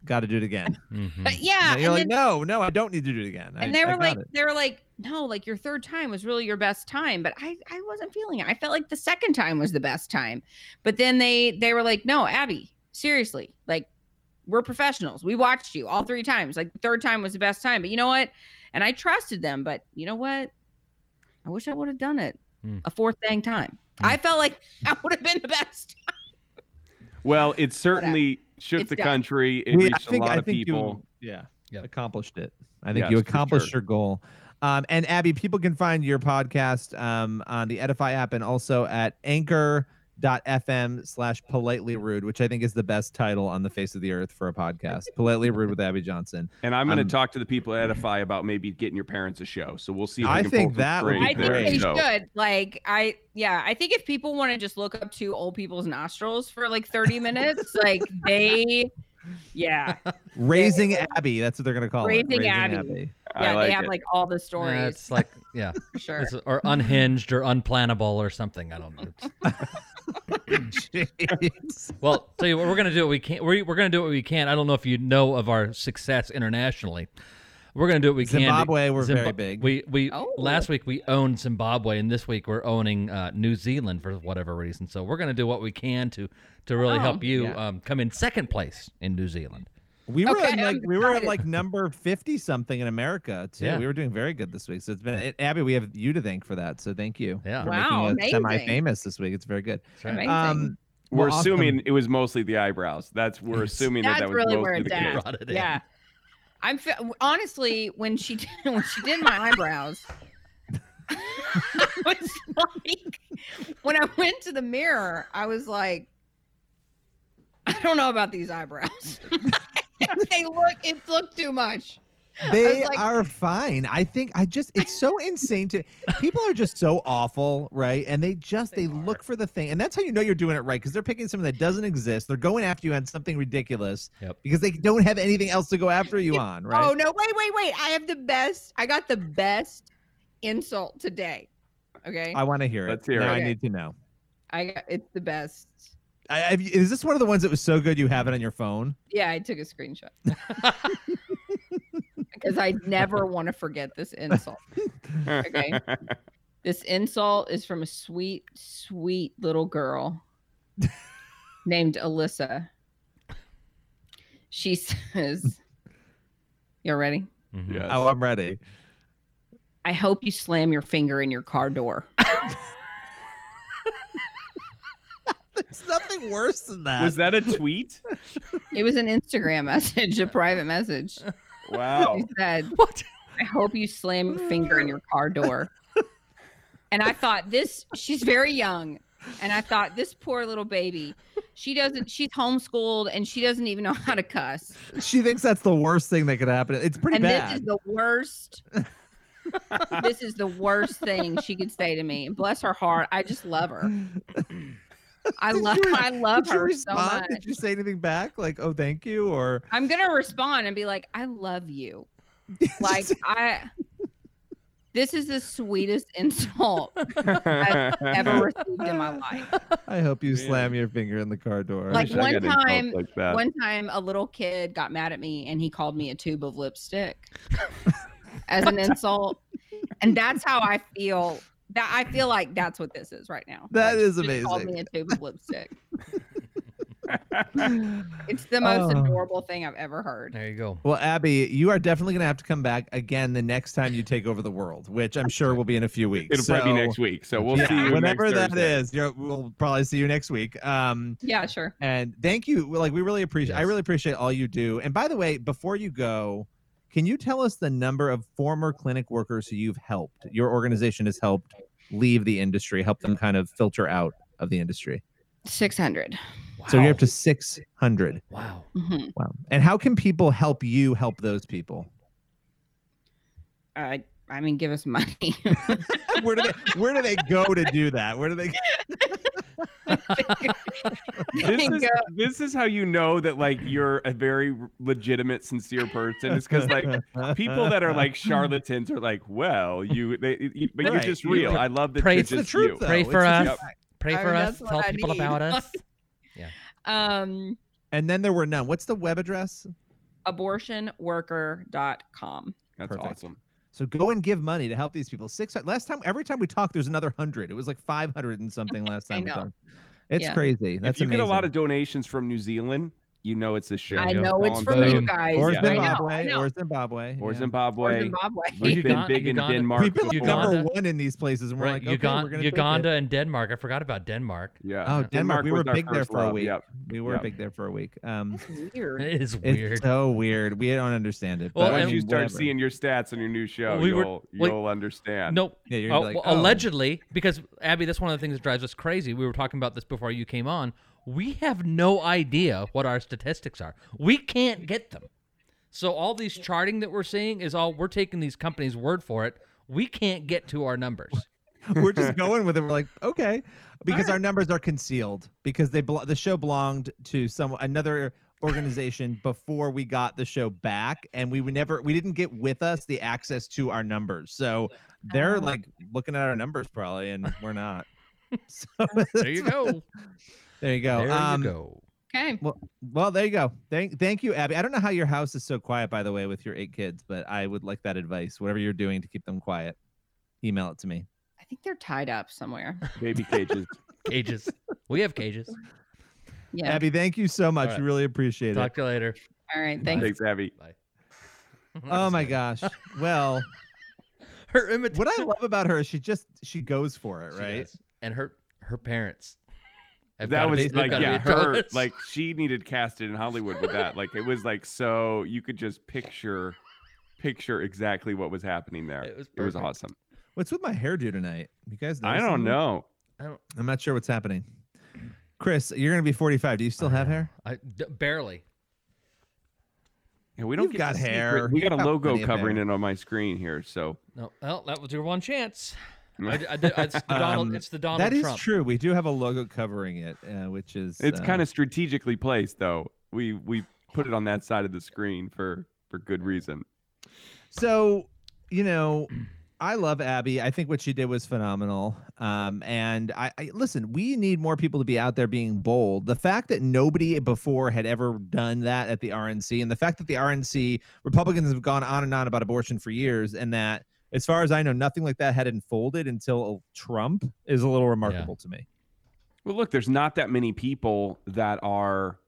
got to do it again. Mm-hmm. but yeah. And you're and like, then- no, no, I don't need to do it again. I- and they were like it." they were like no like your third time was really your best time but i i wasn't feeling it i felt like the second time was the best time but then they they were like no abby seriously like we're professionals we watched you all three times like the third time was the best time but you know what and i trusted them but you know what i wish i would have done it Hmm. a fourth dang time i felt like that would have been the best Well, it certainly shook It's the done. country. It We- I reached think- a lot I of think you- people. yeah, Yep. accomplished it. I think Yes, you accomplished sure. your goal. Um, and Abby, people can find your podcast um, on the Edify app and also at anchor.fm slash politely rude, which I think is the best title on the face of the earth for a podcast. politely rude with Abby Johnson. And I'm going to Um, talk to the people at Edify about maybe getting your parents a show. So we'll see. If I think that would be I think there. they So- should. Like, I yeah, I think if people want to just look up two old people's nostrils for like 30 minutes, like they yeah. Raising Abby, that's what they're going to call Raising it. Raising Abby. I Yeah, like they have it. like all the stories. Yeah, it's like yeah, for sure. It's- or unhinged or unplannable or something. I don't know. Jeez. Well, tell you what, we're gonna do what we can. We're, we're gonna do what we can. I don't know if you know of our success internationally. We're gonna do what we can. Zimbabwe, we're very big. We we Oh. last week we owned Zimbabwe, and this week we're owning uh, New Zealand for whatever reason. So we're gonna do what we can to to really Oh, help you yeah. um, come in second place in New Zealand. We were Okay, at like we were at like number fifty something in America too. Yeah. We were doing very good this week. So it's been it- Abby. We have you to thank for that. So thank you. Yeah. for Wow, making us amazing. semi-famous this week. It's very good. Right. Amazing. Um, We're well, assuming awesome. it was mostly the eyebrows. That's we're assuming that That's that was really mostly where the it's case. at. Brought it in. Yeah. I'm fe- honestly when she did, when she did my eyebrows. I was like, when I went to the mirror, I was like, I don't know about these eyebrows. they look, it looked too much. They like- are fine. I think I just it's so insane to people are just so awful, right? And they just they, They look for the thing. And that's how you know you're doing it right because they're picking something that doesn't exist. They're going after you on something ridiculous Yep. because they don't have anything else to go after you on, oh, right? Oh no! Wait, wait, wait! I have the best. I got the best insult today. Okay. I want to hear it. Let's hear now it. I need to know. I got it's the best. I, have you- is this one of the ones that was so good you have it on your phone? Yeah, I took a screenshot. because I never want to forget this insult. Okay. This insult is from a sweet, sweet little girl named Alyssa. She says, You're ready? Yes. Oh, I'm ready. I hope you slam your finger in your car door. There's nothing worse than that. Was that a tweet? It was an Instagram message, a private message. Wow. She said, "What? I hope you slam your finger in your car door." And I thought this. She's very young, and I thought this poor little baby. She doesn't. She's homeschooled, and she doesn't even know how to cuss. She thinks that's the worst thing that could happen. It's pretty and bad. this is the worst. this is the worst thing she could say to me. And bless her heart, I just love her. I love. I love Did you her so much. Did you say anything back? Like, oh, thank you, or I'm gonna respond and be like, I love you. Like I this is the sweetest insult I've ever received in my life. I hope you slam your finger in the car door. Like one time like one time a little kid got mad at me and he called me a tube of lipstick as an insult. And that's how I feel. That I feel like that's what this is right now. That Like, is she just Called amazing. me a tube of lipstick. it's the most Oh. adorable thing I've ever heard. There you go. Well, Abby, you are definitely going to have to come back again the next time you take over the world, which I'm sure will be in a few weeks. It'll probably be next week. So we'll Yeah, see you whenever next that You're, we'll probably see you next week. Um, Yeah, sure. and thank you. Like we really appreciate. I really appreciate all you do. And by the way, before you go, can you tell us the number of former clinic workers who you've helped? Your organization has helped leave the industry, help them kind of filter out of the industry. Six hundred. So you're up to 600. Wow. Mm-hmm. Wow. And how can people help you help those people? I I mean, give us money. where do they where do they go to do that? Where do they This is, this is how you know that like you're a very legitimate, sincere person. It's because like people that are like charlatans are like, well, you, they, you but you're just real. I love that Pray- you're It's the truth, you. Pray for the us. truth. Pray I for mean, us. Tell I people need. about us. Yeah. Um And then there were none. What's the web address? abortionworker.com. That's Perfect. awesome. So go and give money to help these people. Six last time, every time we talked, there's another hundred. It was like five hundred and something last I time we know. talked. It's Yeah. crazy. That's if you amazing. get a lot of donations from New Zealand, you know it's a show. I go. know it's On from you guys. or Yeah. I Zimbabwe, know. or Zimbabwe, Or yeah. Zimbabwe. Or Zimbabwe. We've been Uganda- big in Uganda- Denmark. We've been like before. number one in these places, and we're Right, like, okay, we're Uganda, gonna Uganda and Denmark. I forgot about Denmark. Yeah. Oh, Denmark. we were big there first for a week. Yep. We were Yep. big there for a week. Um, Weird. It is weird. it's so weird. We don't understand it. Well, but Once you start whatever. seeing your stats on your new show, We were- you'll like- you'll understand. Nope. Yeah, you're gonna Oh, be well, like, oh. allegedly, because Abby, that's one of the things that drives us crazy. We were talking about this before you came on. We have no idea what our statistics are. We can't get them. So all these charting that we're seeing is all we're taking these companies' word for it. We can't get to our numbers. we're just going with it. We're like, okay, because our numbers are concealed because they the show belonged to some another organization before we got the show back, and we never we didn't get with us the access to our numbers. So they're Oh. like looking at our numbers probably, and we're not. So There you go. There you go. There um, you go. Okay. Well, well, there you go. Thank, thank you, Abby. I don't know how your house is so quiet, by the way, with your eight kids, but I would like that advice. Whatever you're doing to keep them quiet, email it to me. I think they're tied up somewhere. Baby cages. Cages. We have cages. Yeah. Abby, thank you so much. All right. We really appreciate Talk it. Talk to you later. All right. Thanks. Thanks, Abby. Bye. Oh my gosh. Well, Her imitation. what I love about her is she just she goes for it, She right? does. And her her parents. Have that was be- like yeah, her like she needed casted in Hollywood with that. Like it was like so you could just picture picture exactly what was happening there. It was It was awesome. What's with my hairdo tonight? You guys I don't something? know. I don't. I'm not sure what's happening. Chris, you're gonna be 45. Do you still have hair? I d- barely. Yeah, we don't You've get got hair. Chris- We got a logo covering it on my screen here, so No. Well, that was your one chance. I, d- I did- it's the Donald. Um, it's the Donald That is Trump. true. We do have a logo covering it, uh, which is it's uh, kind of strategically placed though. We we put it on that side of the screen for for good reason. So, you know, I love Abby. I think what she did was phenomenal. Um, and I, I listen. We need more people to be out there being bold. The fact that nobody before had ever done that at the RNC, and the fact that the RNC Republicans have gone on and on about abortion for years, and that, as far as I know, nothing like that had unfolded until uh, Trump is a little remarkable to me. Well, look, there's not that many people that are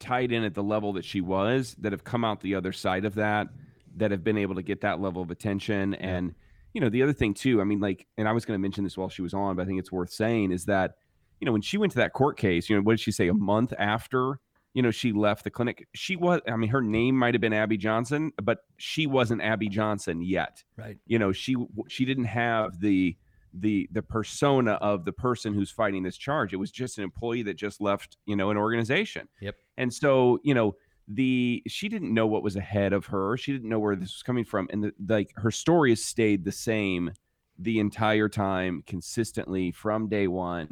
tied in at the level that she was that have come out the other side of that, that have been able to get that level of attention. And, you know, the other thing too, I mean, like, and I was going to mention this while she was on, but I think it's worth saying is that, you know, when she went to that court case, you know, what did she say? A month after, you know, she left the clinic, she was, I mean, her name might have been Abby Johnson, but she wasn't Abby Johnson yet. Right. You know, she, she didn't have the, the the persona of the person who's fighting this charge. It was just an employee that just left, you know, an organization. Yep. And so, you know, the she didn't know what was ahead of her. She didn't know where this was coming from, and the, like her story has stayed the same the entire time, consistently from day one.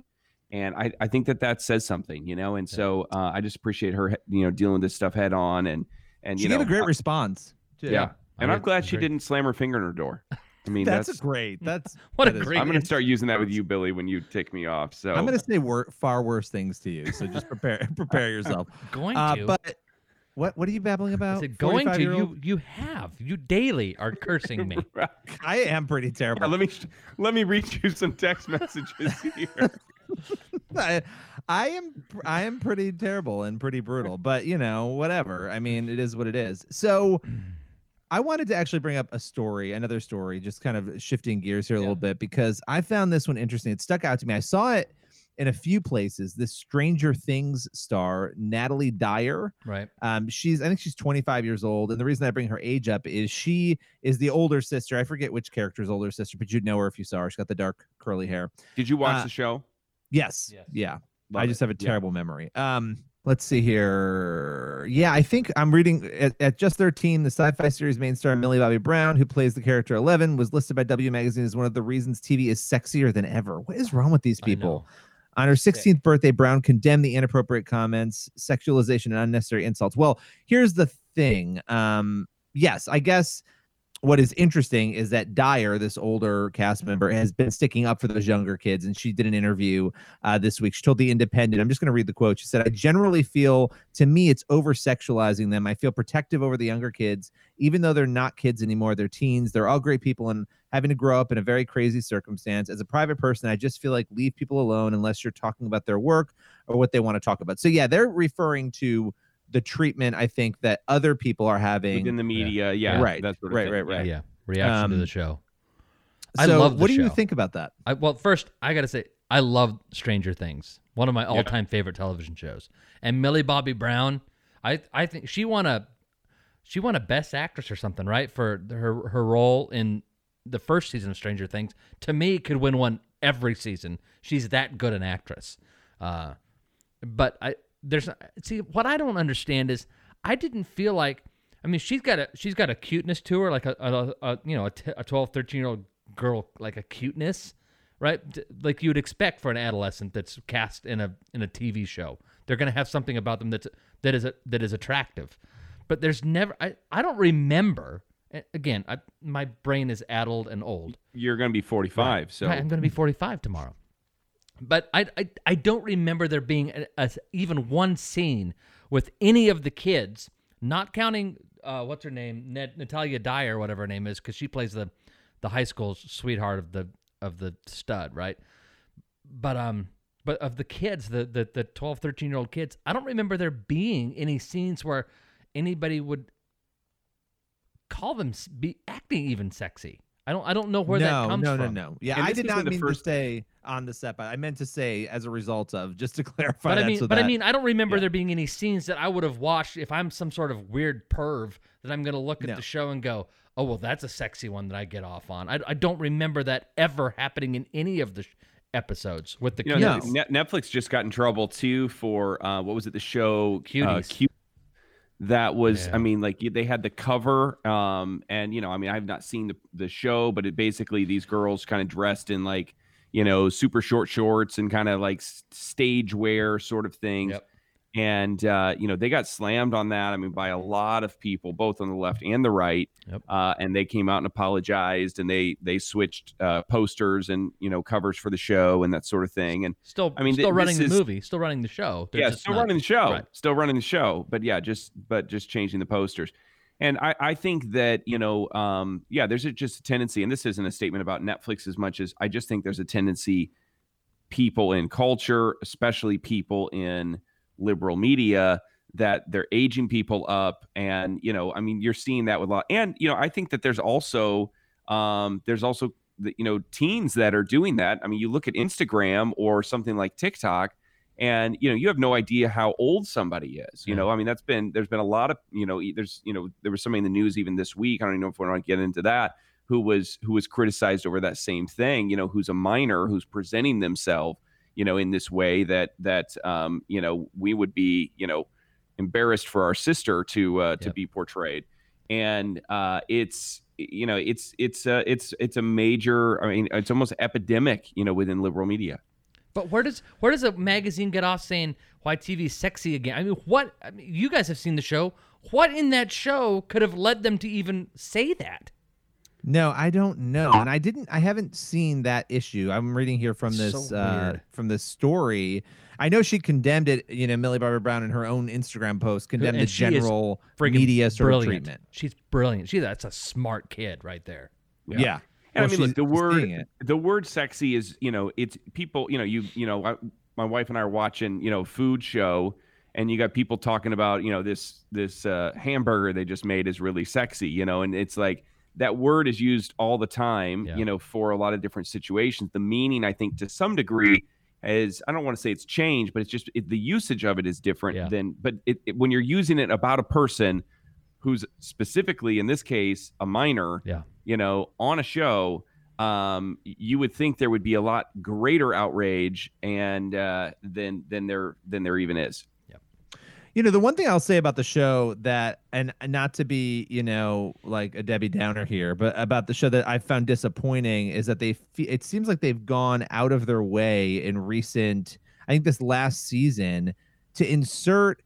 And I, I think that that says something, you know. And so uh, I just appreciate her, you know, dealing with this stuff head on, and and She you gave know, a great I- response. too. yeah. And I'm glad she agree. didn't slam her finger in her door. I mean, that's, that's, great. That's What a that is- great- I'm going to start using that with you, Billy, when you tick me off. So I'm going to say wor- far worse things to you. So just prepare prepare yourself. Going Uh, to. but what what are you babbling I about? said, going to you. You have. You daily are cursing me. I am pretty Yeah, terrible. let me let me read you some text messages here. I, I am I am pretty terrible and pretty brutal, but you know, whatever. I mean, it is what it is. So I wanted to actually bring up a story, another story, just kind of shifting gears here a little bit because I found this one interesting. It stuck out to me. I saw it in a few places. This Stranger Things star, Natalie Dyer. Right. Um, she's I think she's 25 years old, and the reason I bring her age up is she is the older sister. I forget which character's older sister, but you'd know her if you saw her. She's got the dark curly hair. Did you watch Uh, the show? Yes. Yes. Yeah. Love I just it. have a Yeah. terrible memory. Um, let's see here. Yeah, I think I'm reading at, at just 13. The sci-fi series main star Millie Bobby Brown, who plays the character Eleven, was listed by W Magazine as one of the reasons TV is sexier than ever. What is wrong with these people? On her 16th birthday, Brown condemned the inappropriate comments, sexualization, and unnecessary insults. Well, here's the thing. Um, yes, I guess what is interesting is that Dyer, this older cast member, has been sticking up for those younger kids. And she did an interview uh, this week. She told The Independent, I'm just going to read the quote. She said, I generally feel, to me, it's over sexualizing them. I feel protective over the younger kids, even though they're not kids anymore. They're teens. They're all great people and having to grow up in a very crazy circumstance. As a private person, I just feel like leave people alone unless you're talking about their work or what they want to talk about. So, yeah, they're referring to the treatment I think that other people are having in the media, yeah, Right, that sort of right, right, yeah. right. Yeah. Reaction to the Um, show. I So, love the what do you think about that? I, well, first I gotta say I love Stranger Things, one of my all-time favorite television shows. And Millie Bobby Brown, I I think she won a she won a Best Actress or something, right, for her her role in the first season of Stranger Things. To me, could win one every season. She's that good an actress. Uh, but I there's see what I don't understand is I didn't feel like I mean she's got a she's got a cuteness to her like a, a, a you know a, t- a 12 13 year old girl like a cuteness right? Like you would expect for an adolescent that's cast in a in a TV show. They're going to have something about them that's that is a, that is attractive. But there's never I, I don't remember again I, my brain is addled and old. You're going to be 45, so I'm going to be 45 tomorrow. But I, I, I don't remember there being a, a- even one scene with any of the kids, not counting uh, what's her name, Nat- Natalia Dyer, whatever her name is, because she plays the, the high school sweetheart of the of the stud, right? But um, but of the kids, the the the 12, 13 year old kids, I don't remember there being any scenes where anybody would call them be acting even sexy. I don't I don't know where no, that comes no, from. no, no. No. Yeah, And I this did not the mean first- to say on the set, but I meant to say as a result of, just to clarify. But I mean, so but I mean, I don't remember yeah. there being any scenes that I would have watched if I'm some sort of weird perv that I'm going to look at No. the show and go, "Oh, well, that's a sexy one that I get off on." I, I don't remember that ever happening in any of the sh- episodes with the You know, kids. Net- Netflix just got in trouble too for uh, what was it? The show uh, Cuties. That was, Yeah. I mean, like they had the cover, um, and you know, I mean, I've not seen the the show, but it basically these girls kind of dressed in like you know super short shorts and kind of like stage wear sort of things. Yep. And uh, you know they got slammed on that. I mean, by a lot of people, both on the left and the right. Yep. Uh, and they came out and apologized, and they they switched uh, posters and you know covers for the show and that sort of thing. And Still, I mean, still th- running the is- movie, still running the show. They're yeah, still not- running the show, Right. still running the show, but yeah, just but just changing the posters. And I, I think that you know, um, yeah, there's a, just a tendency, and this isn't a statement about Netflix as much as I just think there's a tendency, people in culture, especially people in liberal media, that they're aging people up, and you know, I mean, you're seeing that with a lot, and you know, I think that there's also, um, there's also the, you know, teens that are doing that. I mean, you look at Instagram or something like TikTok and you know you have no idea how old somebody is you know? I mean that's been there's been a lot of you know there's you know there was somebody in the news even this week i don't even know if we want to get into that who was who was criticized over that same thing you know who's a minor who's presenting themselves you know in this way that that um you know we would be you know embarrassed for our sister to uh to be portrayed and uh it's you know it's it's uh it's it's a major i mean it's almost epidemic you know within liberal media But where does where does a magazine get off saying why TV is sexy again? I mean, what? I mean, you guys have seen the show. What in that show could have led them to even say that? No, I don't know, and I didn't. I haven't seen that issue. I'm reading here from this So uh, from this story. I know she condemned it. You know, Millie Bobby Brown in her own Instagram post condemned the And she is general friggin' media sort brilliant. of treatment. She's brilliant. She that's a smart kid right there. Yeah. And Well, I mean, look, the word the word sexy is you know it's people you know you you know I, my wife and I are watching you know food show and you got people talking about you know this this uh, hamburger they just made is really sexy you know and it's like that word is used all the time you know for a lot of different situations. The meaning I think to some degree is I don't want to say it's changed but it's just it, the usage of it is different than but it, it, when you're using it about a person who's specifically in this case a minor yeah. you know on a show um you would think there would be a lot greater outrage and uh than than there than there even is You know, the one thing I'll say about the show that, and not to be, you know, like a Debbie Downer here, but about the show that I found disappointing is that they, fe- it seems like they've gone out of their way in recent, I think this last season to insert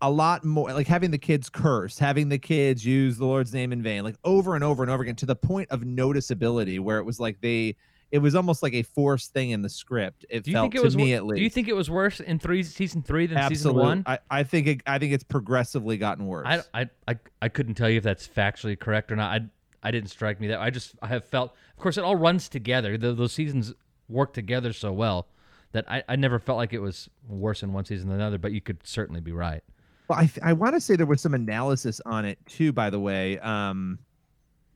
a lot more, like having the kids curse, having the kids use the Lord's name in vain, like over and over and over again to the point of noticeability where it was like they, it was almost like a forced thing in the script. It Do you felt think it to was? me at least. Do you think it was worse in three season three than season one? I, I think it, I think it's progressively gotten worse. I, I, I, I couldn't tell you if that's factually correct or not. I, I didn't strike me that. I just I have felt. Of course, it all runs together. The, those seasons work together so well that I, I never felt like it was worse in one season than another. But you could certainly be right. Well, I, th- I want to say there was some analysis on it too, by the way. Um,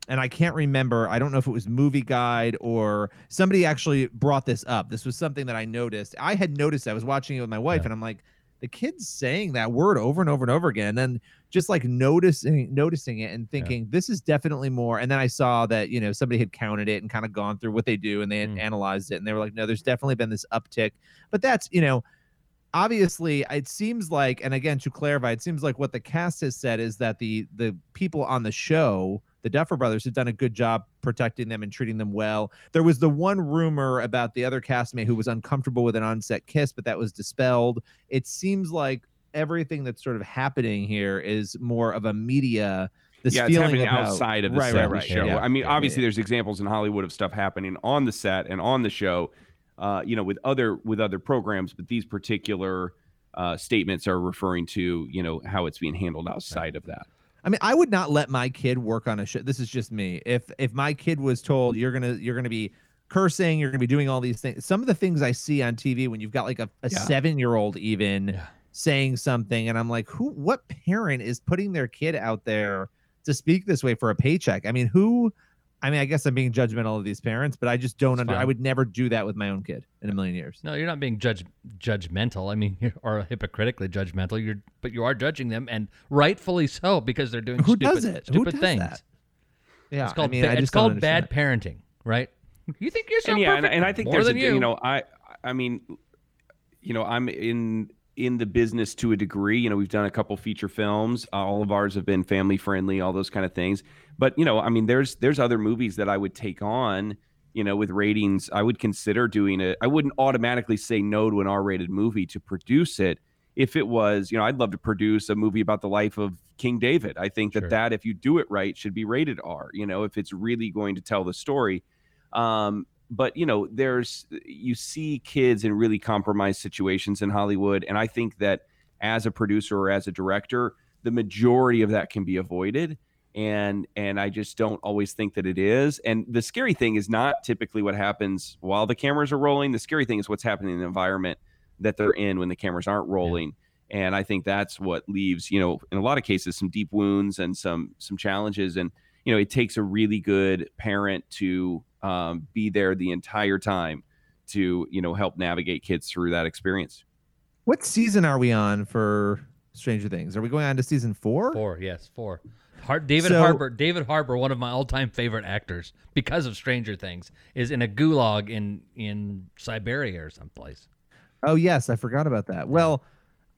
and I can't remember. I don't know if it was Movie Guide or somebody actually brought this up. This was something that I noticed. I had noticed. I was watching it with my wife, and I'm like, the kid's saying that word over and over and over again. And then just like noticing noticing it and thinking this is definitely more. And then I saw that you know somebody had counted it and kind of gone through what they do, and they had mm. analyzed it, and they were like, no, there's definitely been this uptick. But that's you know obviously it seems like and again to clarify it seems like what the cast has said is that the the people on the show the duffer brothers have done a good job protecting them and treating them well there was the one rumor about the other castmate who was uncomfortable with an onset kiss but that was dispelled it seems like everything that's sort of happening here is more of a media this yeah, it's feeling happening about- outside of the right, set right, right, show. yeah, I mean, yeah, obviously, yeah. there's examples in Hollywood of stuff happening on the set and on the show, uh, you know, with other with other programs. But these particular uh, statements are referring to, you know, how it's being handled outside of that. I mean, I would not let my kid work on a show. This is just me. If if my kid was told you're gonna you're gonna be cursing, you're gonna be doing all these things. Some of the things I see on TV when you've got like a, a Yeah. seven year old even saying something, and I'm like, who? What parent is putting their kid out there to speak this way for a paycheck? I mean, who? I mean, I guess I'm being judgmental of these parents, but I just don't under. I would never do that with my own kid in a million years. No, you're not being judge judgmental. I mean, you or hypocritically judgmental. You're, but you are judging them, and rightfully so because they're doing Who stupid, does it? Who stupid does things. that? Yeah, it's called I mean, ba- I it's called understand bad parenting, right? You think you're so and yeah, and, perfect? and I think More there's a, you. you know, I I mean, you know, I'm in in the business to a degree. You know, we've done a couple feature films. Uh, all of ours have been family friendly, all those kind of things. But you know, I mean, there's there's other movies that I would take on. You know, with ratings, I would consider doing it. I wouldn't automatically say no to an R-rated movie to produce it if it was, you know, I'd love to produce a movie about the life of King David. I think that Sure. that if you do it right should be rated R, you know, if it's really going to tell the story. Um but you know, there's you see kids in really compromised situations in Hollywood and I think that as a producer or as a director, the majority of that can be avoided and and I just don't always think that it is. And the scary thing is not typically what happens while the cameras are rolling. The scary thing is what's happening in the environment that they're in when the cameras aren't rolling. And I think that's what leaves, you know, in a lot of cases some deep wounds and some some challenges and you know, it takes a really good parent to um, be there the entire time to, you know, help navigate kids through that experience. What season are we on for Stranger Things? Are we going on to season four? Four, yes, four. Har- David So- Harbour, David Harbour, one of my all-time favorite actors because of Stranger Things, is in a gulag in in Siberia or someplace. Oh yes, I forgot about that. Well,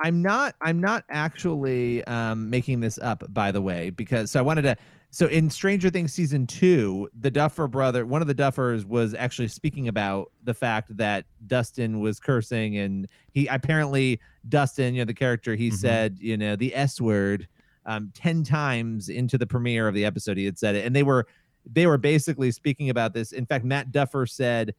I'm not I'm not actually um, making this up by the way because so I wanted to so in Stranger Things season 2, the Duffer brother, one of the Duffers was actually speaking about the fact that Dustin was cursing and he apparently Dustin, you know the character, he said, you know, the S word um 10 times into the premiere of the episode he had said it and they were they were basically speaking about this. In fact, Matt Duffer said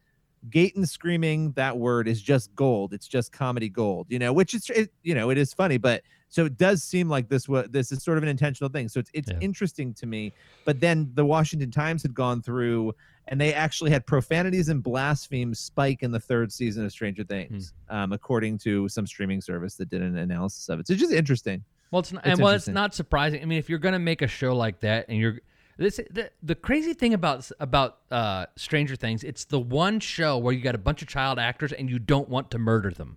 Gaten screaming that word is just gold. It's just comedy gold, you know, which is, it, you know, it is funny, but so it does seem like this was this is sort of an intentional thing. So it's it's interesting to me. But then the Washington Times had gone through and they actually had profanities and blasphemes spike in the third season of Stranger Things, um, according to some streaming service that did an analysis of it. So it's just interesting. Well, it's not, It's and well, it's not surprising. I mean, if you're gonna make a show like that, and you're this the, the crazy thing about about uh, Stranger Things, it's the one show where you got a bunch of child actors and you don't want to murder them,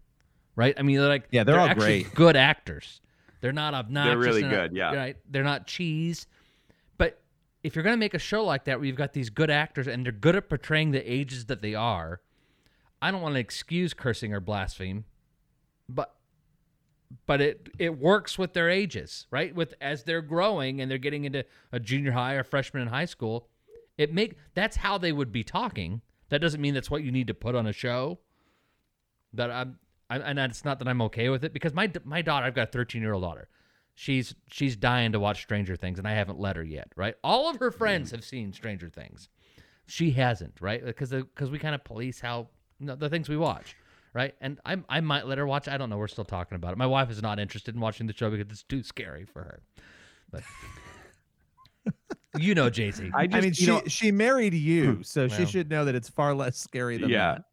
right? I mean, they're like Yeah, they're all great. good actors. They're not obnoxious. They're really not- good, yeah. right. They're not cheese, but if you're gonna make a show like that where you've got these good actors and they're good at portraying the ages that they are, I don't want to excuse cursing or blaspheme, but but it it works with their ages, right? With as they're growing and they're getting into a junior high or freshman in high school, it make that's how they would be talking. That doesn't mean that's what you need to put on a show. That I'm, I, and it's not that I'm okay with it because my my daughter, I've got a 13 year old daughter. She's she's dying to watch Stranger Things, and I haven't let her yet. Right? All of her hmm. friends have seen Stranger Things. She hasn't, right? Because because we kind of police how you know, the things we watch, right? And I I might let her watch. I don't know. We're still talking about it. My wife is not interested in watching the show because it's too scary for her. But you know, Jay Z. I, mean, she she married you, so she should know that it's far less scary than yeah that.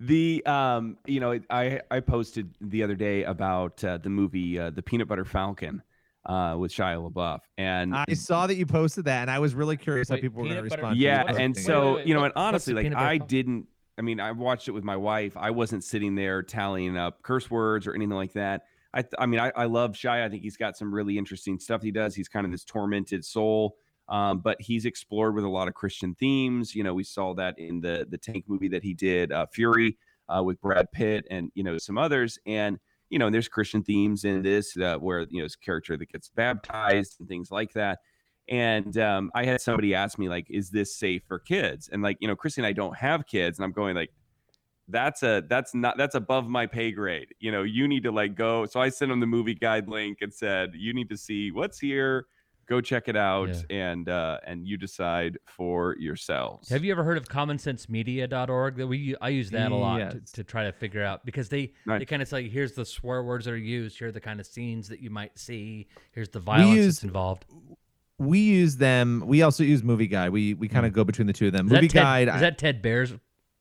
The um you know i i posted the other day about uh, the movie uh, the peanut butter falcon uh with shia labeouf and I saw that you posted that, and I was really curious how people were going to butter- respond. yeah you and so wait, wait, you know and honestly like i didn't i mean i watched it with my wife. I wasn't sitting there tallying up curse words or anything like that. I th- i mean I, I love Shia. i think he's got some really interesting stuff he does. He's kind of this tormented soul um, but he's explored with a lot of christian themes you know we saw that in the the tank movie that he did uh, fury uh, with brad pitt and you know some others and you know there's christian themes in this uh, where you know his character that gets baptized and things like that and um, I had somebody ask me like, "Is this safe for kids?" And like, you know, Christy and I don't have kids, and I'm going like, "That's a that's not that's above my pay grade." You know, you need to like go. So I sent him the movie guide link and said, "You need to see what's here. Go check it out, and uh, and you decide for yourselves." Have you ever heard of commonsensemedia.org? That we I use that a lot to, Yes. to try to figure out because they Nice. they kind of say here's the swear words that are used, here are the kind of scenes that you might see, here's the violence use- that's involved. we use them. We also use Movie Guide. We we kind of go between the two of them. Is Movie that Ted, Guide. is that Ted Baehr's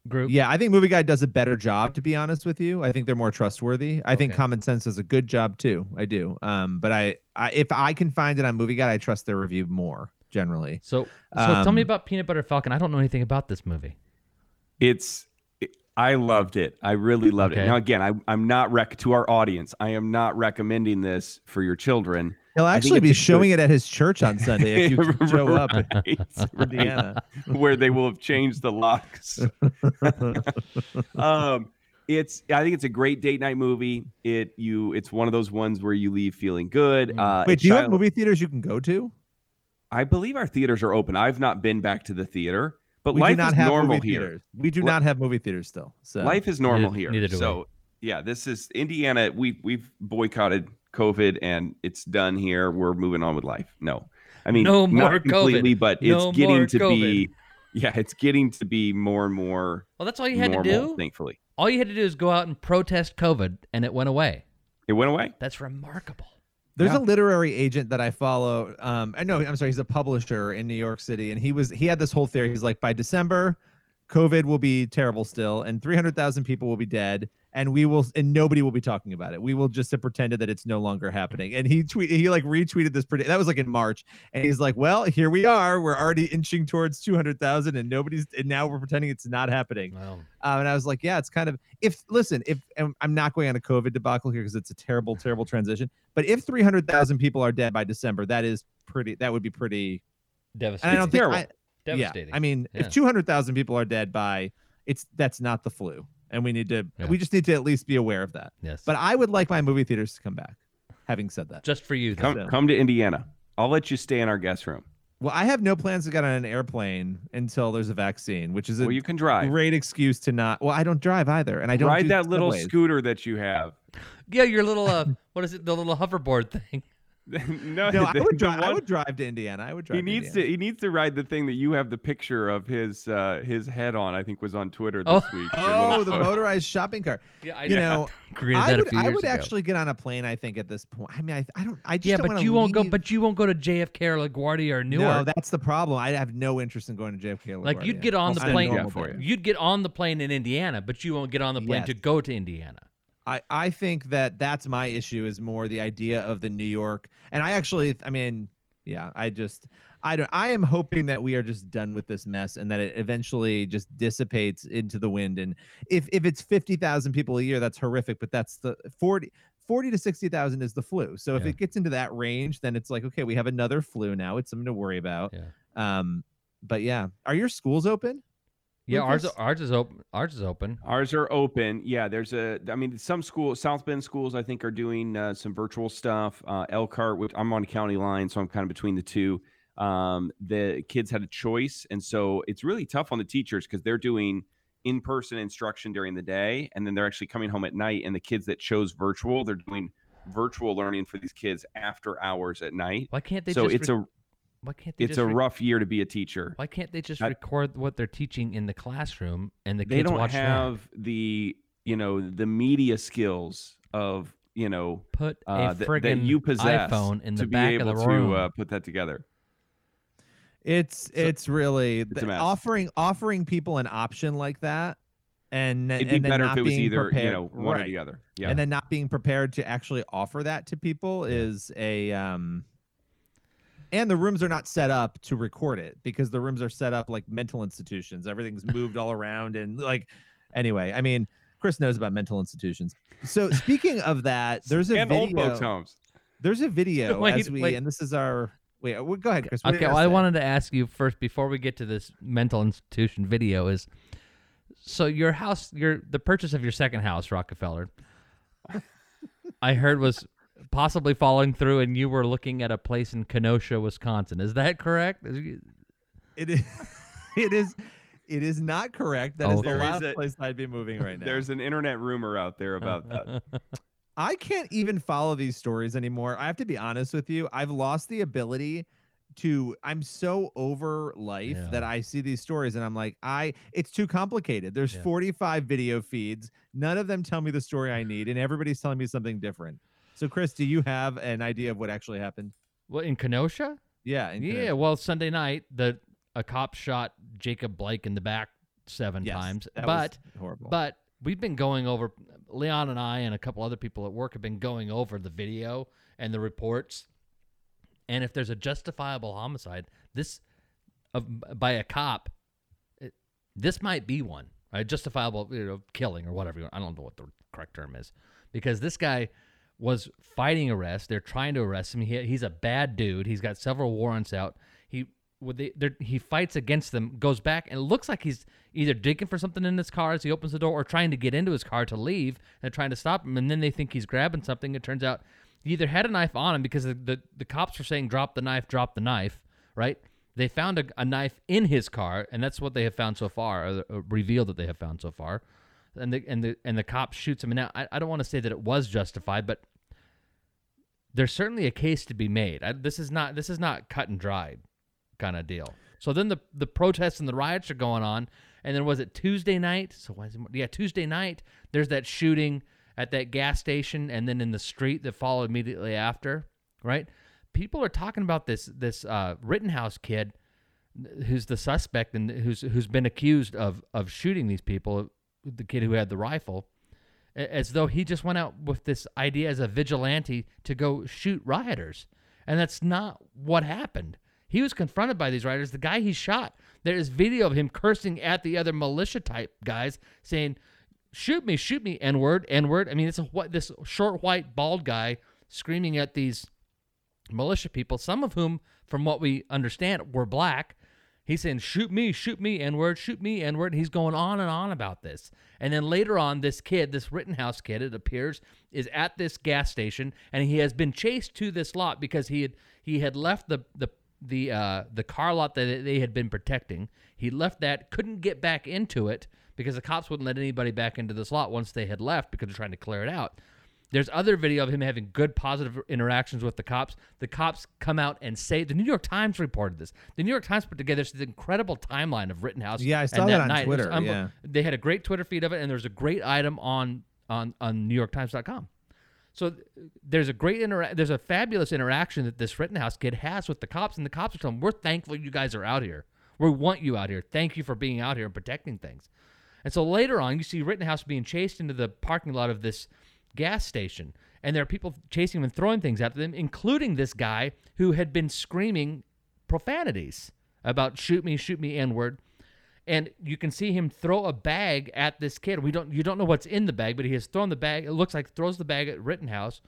group? yeah, I think Movie Guide does a better job. To be honest with you, I think they're more trustworthy. I think Common Sense does a good job too. I do. Um, but I, I if I can find it on Movie Guide, I trust their review more generally. So so tell me Um, about Peanut Butter Falcon. I don't know anything about this movie. It's it- I loved it. I really loved Okay. it. Now again, I, I'm not rec to our audience. I am not recommending this for your children. He'll actually be it's a good- showing it at his church on Sunday if you can show up. in Right, right. Indiana. where they will have changed the locks. um, it's I think it's a great date night movie. It you it's one of those ones where you leave feeling good. Uh, Mm. Wait, do you have movie theaters you can go to? I believe our theaters are open. I've not been back to the theater, but we life do not is have normal movie here. theaters. We do Li- not have movie theaters still. So Life is normal Neither- here. neither do we. so Yeah, this is Indiana. We we've boycotted COVID and it's done here. We're moving on with life. No, I mean No more not completely, COVID. but it's No getting more to be. Yeah, it's getting to be more and more. Well, that's all you had to do? Thankfully, All you had to do is go out and protest COVID, and it went away. it went away. That's remarkable. There's Yeah. a literary agent that I follow. Um, I know I'm sorry, he's a publisher in New York City, and he was he had this whole theory. He's like, by December, COVID will be terrible still, and 300,000 people will be dead, and we will, and nobody will be talking about it. We will just have pretended that it's no longer happening. And he tweet, he like retweeted this. Predict- that was like in March, and he's like, well, here we are. We're already inching towards 200,000, and nobody's, and now we're pretending it's not happening. Wow. Um, and I was like, yeah, it's kind of if listen, if and I'm not going on a COVID debacle here because it's a terrible, terrible transition. But if 300,000 people are dead by December, that is pretty. That would be pretty. devastating. And. I don't think. I, Devastating. Yeah, I mean, Yeah. if 200,000 people are dead by, it's that's not the flu, and we need to. Yeah. We just need to at least be aware of that. Yes. But I would like my movie theaters to come back. Having said that, Just for you. Come So- come to Indiana. I'll let you stay in our guest room. well, I have no plans to get on an airplane until there's a vaccine, which is a Well, you can drive. great excuse to not. Well, I don't drive either, and I don't Ride do that little subways. scooter that you have. Yeah, your little uh, what is it? The little hoverboard thing. no, No, I would the drive. I would drive to Indiana. I would drive. He needs Indiana. to. He needs to ride the thing that you have the picture of his uh his head on. I think was on Twitter this Oh. week. Oh, the photo. motorized shopping cart. Yeah, I you know, created I that a would, few I years would ago. actually get on a plane. I think at this point. I mean, I, I don't. I just Yeah, don't but you won't go. But you won't go to JFK or LaGuardia or Newark. No, that's the problem. I have no interest in going to JFK. or like you'd get on the plane. normal for day. You'd get on the plane in Indiana, but you won't get on the plane Yes. to go to Indiana. I, I think that that's my issue is more the idea of the New York. And I actually I mean yeah I just I don't I am hoping that we are just done with this mess and that it eventually just dissipates into the wind. And if if it's 50,000 people a year that's horrific but that's the 40 40 to 60,000 is the flu. So if Yeah. it gets into that range then it's like okay we have another flu now. It's something to worry about. Yeah. um but yeah. Are your schools open Yeah, ours ours is open. Ours is open. Ours are open. Yeah, there's a. I mean, some schools, South Bend schools, I think, are doing uh, some virtual stuff. Uh, Elkhart, which I'm on county line, so I'm kind of between the two. Um, the kids had a choice, and so it's really tough on the teachers because they're doing in-person instruction during the day, and then they're actually coming home at night. And the kids that chose virtual, they're doing virtual learning for these kids after hours at night. Why can't they so it's re- a Why can't they it's just a re- rough year to be a teacher. Why can't they just I- record what they're teaching in the classroom and the they kids don't watch that? have the you know the media skills of you know Put a uh, that, that friggin' you possess iPhone in the to be back of able the to room. uh, put that together. It's it's really a the- offering offering people an option like that, and It'd and be then better not if it was being either prepared, you know one or the other. Yeah, and then not being prepared to actually offer that to people is a um. And the rooms are not set up to record it because the rooms are set up like mental institutions. Everything's moved all around and like, anyway. I mean, Chris knows about mental institutions. So speaking of that, there's a and video. old folks homes. There's a video Wait, as we, wait. and this is our. Wait, uh, well, go ahead, Chris. What Okay, well, I say? wanted to ask you first before we get to this mental institution video is so your house, your the purchase of your second house, Rockefeller, I heard was possibly falling through, and you were looking at a place in Kenosha, Wisconsin. Is that correct? Is you- It is. It is. It is not correct. That is Okay. the There is last a- place I'd be moving right now. There's an internet rumor out there about that. I can't even follow these stories anymore. I have to be honest with you. I've lost the ability to I'm so over life Yeah. that I see these stories and I'm like, I it's too complicated. There's Yeah. 45 video feeds. None of them tell me the story I need, and everybody's telling me something different. So, Chris, do you have an idea of what actually happened? Well, in Kenosha? Yeah. in Yeah. Kenosha. Well, Sunday night, the a cop shot Jacob Blake in the back seven Yes, times, that was but horrible. But we've been going over Leon and I and a couple other people at work have been going over the video and the reports. And if there's a justifiable homicide, this of by a cop, it, this might be one. Right? Justifiable you know, killing or whatever. you- I don't know what the correct term is. Because this guy was fighting arrest. They're trying to arrest him. He, he's a bad dude. He's got several warrants out. He he fights against them, goes back, and looks like he's either digging for something in his car as he opens the door, or trying to get into his car to leave, and trying to stop him. And then they think he's grabbing something. It turns out he either had a knife on him because the the, the cops were saying drop the knife, drop the knife, right? They found a, a knife in his car, and that's what they have found so far, or uh, revealed that they have found so far. And the and the and the cop shoots him. And now I, I don't want to say that it was justified, but there's certainly a case to be made. I, this is not this is not cut and dried kind of deal. So then the the protests and the riots are going on, and then was it Tuesday night? So Wednesday, yeah, Tuesday night. There's that shooting at that gas station, and then in the street that followed immediately after. Right? People are talking about this this uh, Rittenhouse kid, who's the suspect and who's who's been accused of of shooting these people. The kid who had the rifle as though he just went out with this idea as a vigilante to go shoot rioters. And that's not what happened. He was confronted by these rioters. The guy he shot, there is video of him cursing at the other militia type guys, saying, "Shoot me, shoot me, N word, N word." I mean, it's a what this short white bald guy screaming at these militia people, some of whom, from what we understand, were black. He's saying, shoot me, shoot me, N word, shoot me, N word. He's going on and on about this. And then later on, this kid, this Rittenhouse kid, it appears, is at this gas station and he has been chased to this lot because he had he had left the the the uh, the car lot that they had been protecting. He left that, couldn't get back into it because the cops wouldn't let anybody back into this lot once they had left because they're trying to clear it out. There's other video of him having good positive interactions with the cops. The cops come out and say the New York Times reported this. The New York Times put together this incredible timeline of Rittenhouse. Yeah, I saw and that on night. Twitter, unbe- yeah. they had a great Twitter feed of it, and there's a great item on on on NewYorkTimes.com. So there's a great intera- there's a fabulous interaction that this Rittenhouse kid has with the cops, and the cops are telling him, "We're thankful you guys are out here. We want you out here. Thank you for being out here and protecting things." And so later on, you see Rittenhouse being chased into the parking lot of this gas station, and there are people chasing him and throwing things at them, including this guy who had been screaming profanities about "shoot me, shoot me, n word." And you can see him throw a bag at this kid. We don't, you don't know what's in the bag, but he has thrown the bag. It looks like throws the bag at Rittenhouse,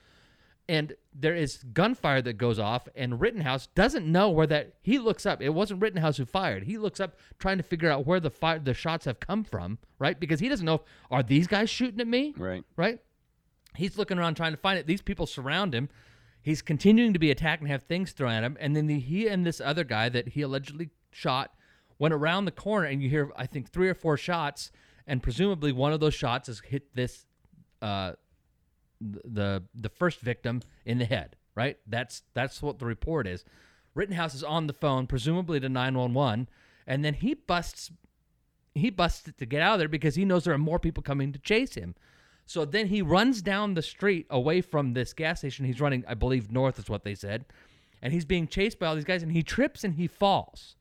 and there is gunfire that goes off. And Rittenhouse doesn't know where that. He looks up. It wasn't Rittenhouse who fired. He looks up trying to figure out where the fire, the shots have come from, right? Because he doesn't know. Are these guys shooting at me? Right. Right. He's looking around trying to find it. These people surround him. He's continuing to be attacked and have things thrown at him. And then the, he and this other guy that he allegedly shot went around the corner, and you hear I think three or four shots, and presumably one of those shots has hit this, uh, the the first victim in the head. Right. That's that's what the report is. Rittenhouse is on the phone, presumably to nine one one, and then he busts he busts it to get out of there because he knows there are more people coming to chase him. So then he runs down the street away from this gas station. He's running, I believe, north is what they said. And he's being chased by all these guys and he trips and he falls.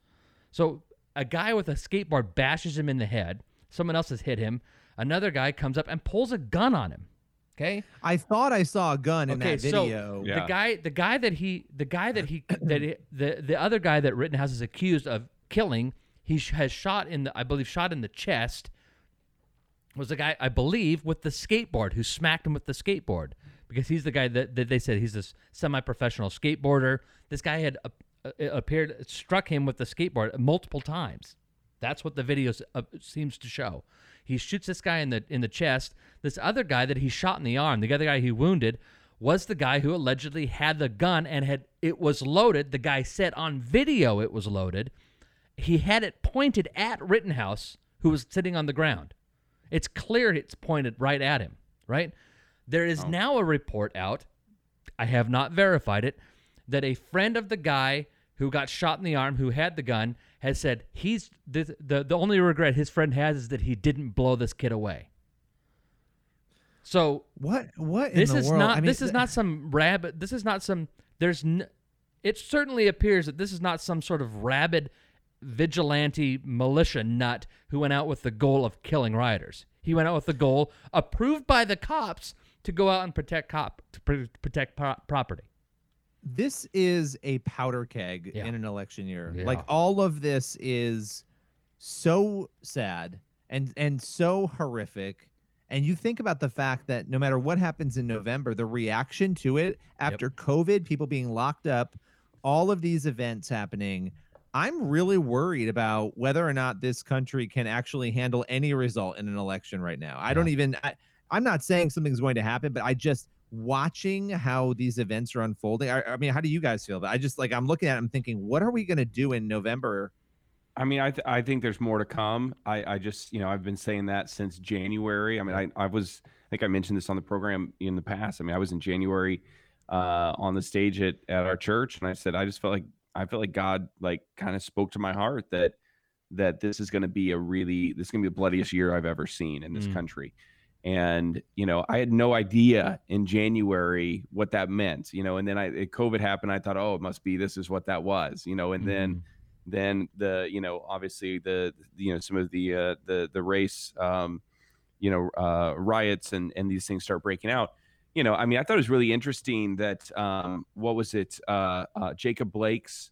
So a guy with a skateboard bashes him in the head. Someone else has hit him. Another guy comes up and pulls a gun on him. Okay. I thought I saw a gun in okay, that video. so the guy, the guy that he, the guy that he, that he, the the other guy that Rittenhouse is accused of killing, he has shot in the, I believe, shot in the chest. Was the guy I believe with the skateboard who smacked him with the skateboard because he's the guy that, that they said he's this semi-professional skateboarder. This guy had uh, uh, appeared struck him with the skateboard multiple times. That's what the video uh, seems to show. He shoots this guy in the in the chest. This other guy that he shot in the arm, the other guy he wounded, was the guy who allegedly had the gun and had it was loaded. The guy said on video it was loaded. He had it pointed at Rittenhouse, who was sitting on the ground. It's clear it's pointed right at him, right? There is oh. now a report out. I have not verified it that a friend of the guy who got shot in the arm, who had the gun, has said he's the the, the only regret his friend has is that he didn't blow this kid away. So what what in this the is world? not I mean, this is th- not some rabbit. This is not some. There's. N- it certainly appears that this is not some sort of rabid vigilante militia nut who went out with the goal of killing rioters. He went out with the goal approved by the cops to go out and protect cop to pr- protect pro- property. this is a powder keg Yeah. in an election year. Yeah. Like all of this is so sad and and so horrific. And you think about the fact that no matter what happens in November, the reaction to it after COVID, people being locked up, all of these events happening, I'm really worried about whether or not this country can actually handle any result in an election right now. I don't even I, I'm not saying something's going to happen, but I just watching how these events are unfolding. I, I mean, how do you guys feel? But I just like I'm looking at it, I'm thinking, what are we going to do in November I mean, I th- I think there's more to come. I I just you know I've been saying that since January. I mean, I I was I think I mentioned this on the program in the past. I mean, I was in January uh, on the stage at at our church, and I said I just felt like I felt like God like kind of spoke to my heart that that this is going to be a really this is going to be the bloodiest year I've ever seen in this Mm. country. And you know, I had no idea in January what that meant. You know, and then I COVID happened. I thought, oh, it must be this is what that was. You know, and then then the you know obviously the you know some of the uh, the the race um, you know uh, riots and and these things start breaking out. You know, I mean, I thought it was really interesting that um, what was it? Uh, uh, Jacob Blake's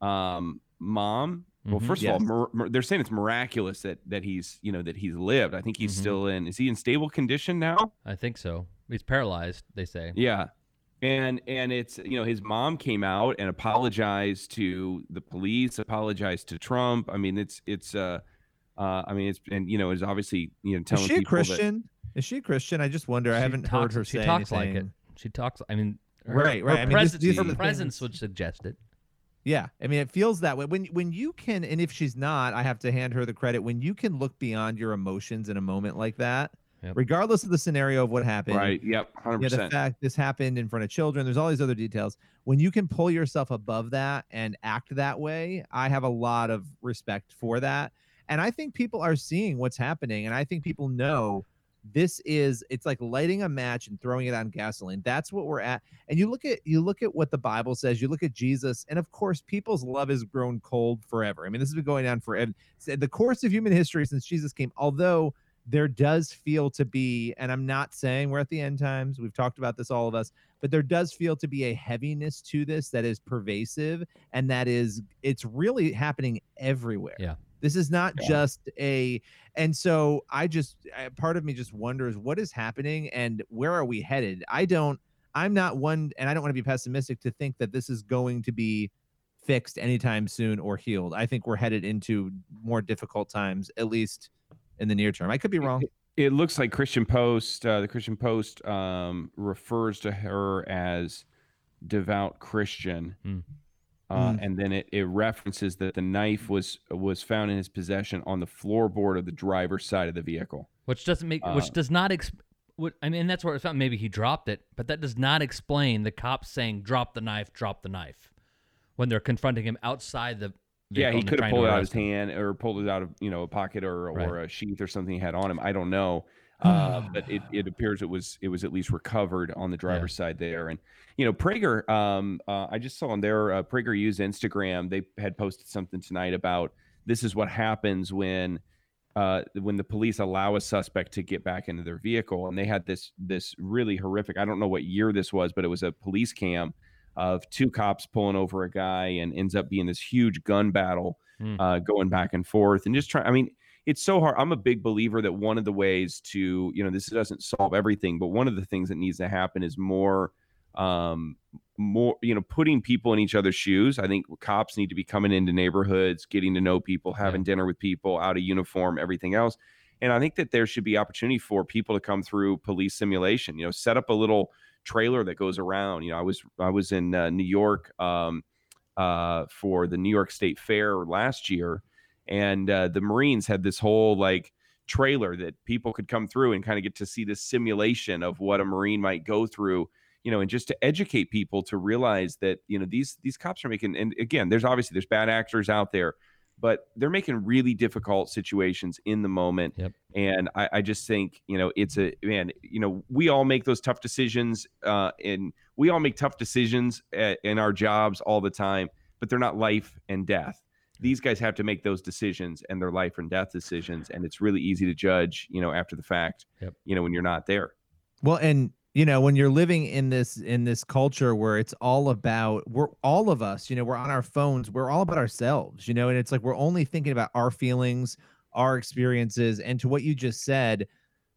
um, mom. Well, Mhm. first of all, mir- mir- they're saying it's miraculous that that he's you know that he's lived. I think he's Mhm. still in. Is he in stable condition now? I think so. He's paralyzed. They say. Yeah. And and it's you know his mom came out and apologized to the police, apologized to Trump. I mean it's it's uh uh I mean it's and you know is obviously you know telling Is telling she a people that- Christian? Is she a Christian? I just wonder. I haven't talks- heard her She say talks like it. She talks. I mean, her, Right, right. Her, I mean, this- presence, these her presence would suggest it. Yeah, I mean, it feels that way when when you can, and if she's not, I have to hand her the credit. When you can look beyond your emotions in a moment like that, Yep. regardless of the scenario of what happened, right. Yep. Hundred Yeah, the percent. fact this happened in front of children. There's all these other details. When you can pull yourself above that and act that way, I have a lot of respect for that. And I think people are seeing what's happening, and I think people know this is it's like lighting a match and throwing it on gasoline. That's what we're at. And you look at you look at what the Bible says. You look at Jesus, and of course, people's love has grown cold forever. I mean, this has been going on for the course of human history since Jesus came. Although there does feel to be, and I'm not saying we're at the end times. We've talked about this, all of us, but there does feel to be a heaviness to this that is pervasive, and that is it's really happening everywhere. Yeah. This is not Yeah. just a, and so I just, part of me just wonders what is happening and where are we headed? I don't, I'm not one, and I don't want to be pessimistic to think that this is going to be fixed anytime soon or healed. I think we're headed into more difficult times, at least in the near term. I could be wrong. It looks like Christian Post, uh, the Christian Post um, refers to her as devout Christian. Hmm. Uh, Hmm. And then it, it references that the knife was was found in his possession on the floorboard of the driver's side of the vehicle. which doesn't make which Uh, does not ex- what I mean that's where it's found maybe he dropped it but that does not explain the cops saying drop the knife drop the knife when they're confronting him outside the Yeah, he could have pulled it out of his hand or pulled it out of you know a pocket or or Right. a sheath or something he had on him. I don't know, uh, but it, it appears it was it was at least recovered on the driver's side there. And you know, Prager, um, uh, I just saw on their uh, PragerU's Instagram. They had posted something tonight about this is what happens when uh, when the police allow a suspect to get back into their vehicle. And they had this this really horrific. I don't know what year this was, but it was a police cam of two cops pulling over a guy and ends up being this huge gun battle Hmm. uh, going back and forth and just trying. I mean, it's so hard. I'm a big believer that one of the ways to, you know, this doesn't solve everything, but one of the things that needs to happen is more, um, more, you know, putting people in each other's shoes. I think cops need to be coming into neighborhoods, getting to know people, having dinner with people, out of uniform, everything else. And I think that there should be opportunity for people to come through police simulation. You know, set up a little trailer that goes around. You know, I was I was in uh, New York um, uh, for the New York State Fair last year, and uh, the Marines had this whole like trailer that people could come through and kind of get to see this simulation of what a Marine might go through. You know, and just to educate people to realize that you know these these cops are making. And again, there's obviously there's bad actors out there, but they're making really difficult situations in the moment. Yep. And I, I just think, you know, it's a man, you know, we all make those tough decisions uh, and we all make tough decisions a- in our jobs all the time, but they're not life and death. These guys have to make those decisions and they're life and death decisions. And it's really easy to judge, you know, after the fact, Yep. you know, when you're not there. Well, and you know, when you're living in this in this culture where it's all about we're all of us, you know, we're on our phones, we're all about ourselves, you know, and it's like we're only thinking about our feelings, our experiences, and to what you just said,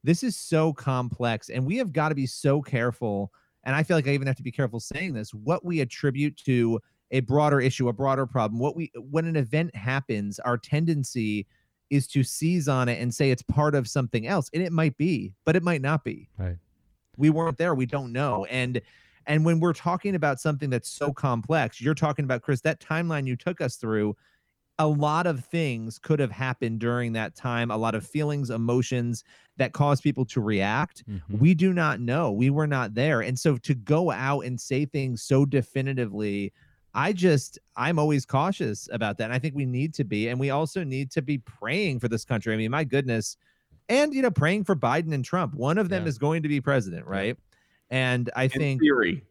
this is so complex, and we have got to be so careful. And I feel like I even have to be careful saying this, what we attribute to a broader issue, a broader problem. What we when an event happens, our tendency is to seize on it and say it's part of something else. And it might be, but it might not be right we weren't there we don't know and and when we're talking about something that's so complex you're talking about chris that timeline you took us through a lot of things could have happened during that time, a lot of feelings, emotions that caused people to react. Mm-hmm. We do not know. We were not there. And so to go out and say things so definitively, I just, I'm always cautious about that. And I think we need to be. And we also need to be praying for this country. I mean, my goodness. And, you know, praying for Biden and Trump. One of them Yeah. is going to be president, right? And I In think, theory,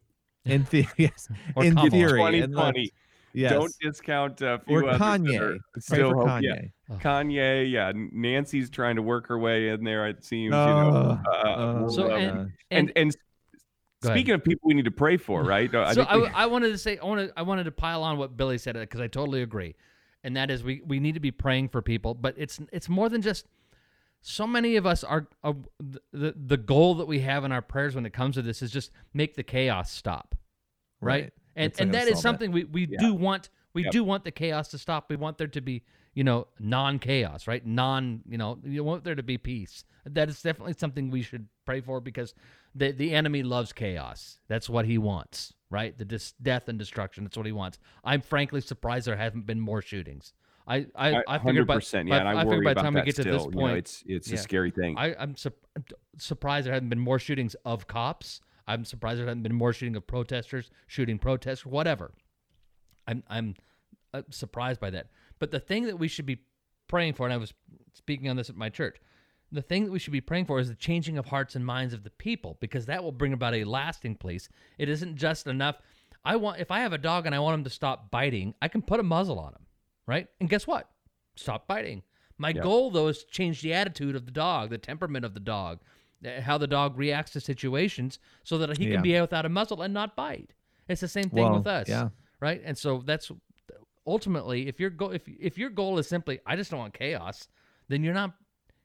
in theory, yes, Or in Kamala. theory, and look, 2020. yes. Don't discount a few or others Kanye. Still for hope- yeah. Kanye. Kanye, yeah. Nancy's trying to work her way in there. It seems. you Oh, know, uh, oh, So, uh, and- and and- and, Go ahead. speaking of people we need to pray for, right? I so I, we- I wanted to say I wanted I wanted to pile on what Billy said because I totally agree, and that is we we need to be praying for people, but it's it's more than just. So many of us are, are the the goal that we have in our prayers when it comes to this is just make the chaos stop, right? Right. And It's and that is solve it. something we we Yeah. do want we Yep. do want the chaos to stop. We want there to be you know non chaos, right? Non you know you want there to be peace. That is definitely something we should pray for because the the enemy loves chaos. That's what he wants, right? The dis- death and destruction. That's what he wants. I'm frankly surprised there haven't been more shootings. I I, I figured by, 100%, by- I I figured by the time we get to still. this you know, point, it's it's yeah. a scary thing. I, I'm sup- surprised there haven't been more shootings of cops. I'm surprised there haven't been more shooting of protesters, shooting protesters, whatever. I'm I'm uh, surprised by that. But the thing that we should be praying for, and I was speaking on this at my church, the thing that we should be praying for is the changing of hearts and minds of the people, because that will bring about a lasting place. It isn't just enough. I want if I have a dog and I want him to stop biting, I can put a muzzle on him, right? And guess what? Stop biting. My goal though is to change the attitude of the dog, the temperament of the dog, uh, how the dog reacts to situations, so that he Yeah. can be without a muzzle and not bite. It's the same thing Well, with us, yeah. right? And so that's ultimately if your goal if if your goal is simply I just don't want chaos, then you're not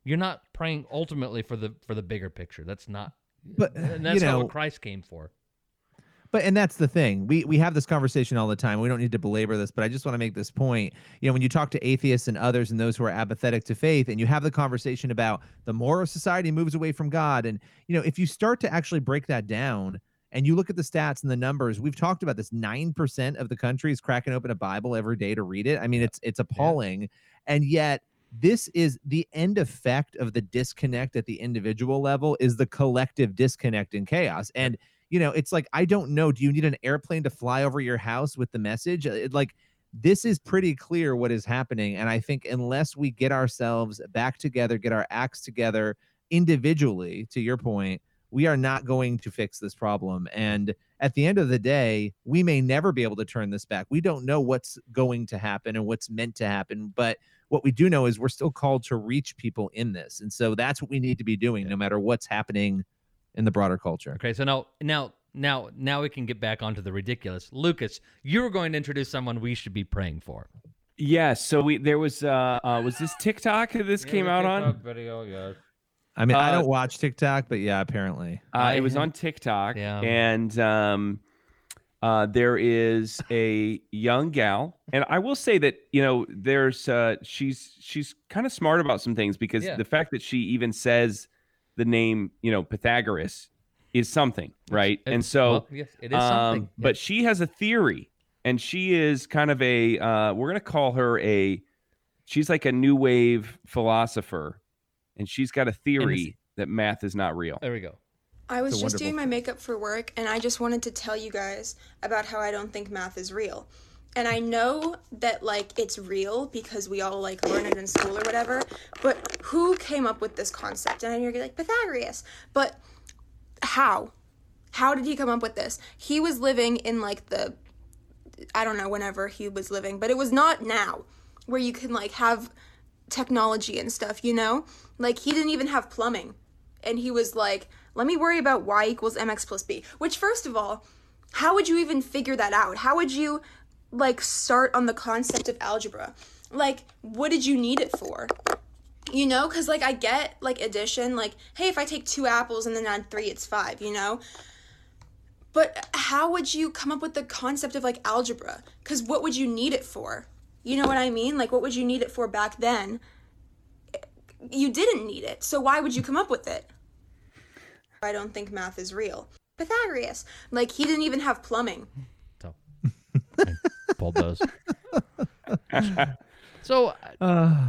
you're not praying ultimately for the for the bigger picture. That's not. But, and you that's not what Christ came for. But and that's the thing. We we have this conversation all the time. We don't need to belabor this, but I just want to make this point. You know, when you talk to atheists and others and those who are apathetic to faith, and you have the conversation about the more society moves away from God, and you know, if you start to actually break that down and you look at the stats and the numbers, we've talked about this. Nine percent of the country is cracking open a Bible every day to read it. I mean, it's it's appalling, and yet this is the end effect of the disconnect at the individual level is the collective disconnect and chaos. And you know it's like i don't know do you need an airplane to fly over your house with the message? Uh, it, like this is pretty clear what is happening. And i think unless we get ourselves back together get our acts together individually to your point we are not going to fix this problem. And at the end of the day we may never be able to turn this back. We don't know what's going to happen and what's meant to happen but what we do know is we're still called to reach people in this and so that's what we need to be doing no matter what's happening in the broader culture Okay, so now now now now we can get back onto the ridiculous. Lucas, you were going to introduce someone we should be praying for. yeah. So we there was uh, uh was this TikTok that this came out on? video, yes. I mean, I Uh, don't watch TikTok, but yeah, apparently. Uh, it was on TikTok, Yeah. and um, uh, there is a young gal, and I will say that you know there's uh, she's she's kind of smart about some things because Yeah. the fact that she even says the name you know Pythagoras is something, right? and so, well, yes, it is something. um, but she has a theory, and she is kind of a uh, we're gonna call her a she's like a new wave philosopher, and she's got a theory that math is not real. There we go. I was just doing my makeup for work, and I just wanted to tell you guys about how I don't think math is real. And I know that like it's real because we all like learn it in school or whatever. But who came up with this concept? And you're like Pythagoras. But how? How did he come up with this? He was living in like the I don't know whenever he was living, but it was not now where you can like have technology and stuff, you know? Like he didn't even have plumbing. And he was like, let me worry about y equals mx plus b. Which first of all, how would you even figure that out? How would you like start on the concept of algebra? Like what did you need it for? You know, cuz like I get like addition, like hey, if I take two apples and then add 3, it's 5, you know? But how would you come up with the concept of like algebra? Cuz what would you need it for? You know what I mean? Like what would you need it for back then? You didn't need it. So why would you come up with it? I don't think math is real. Pythagoras. Like he didn't even have plumbing. So pulled those. So Uh,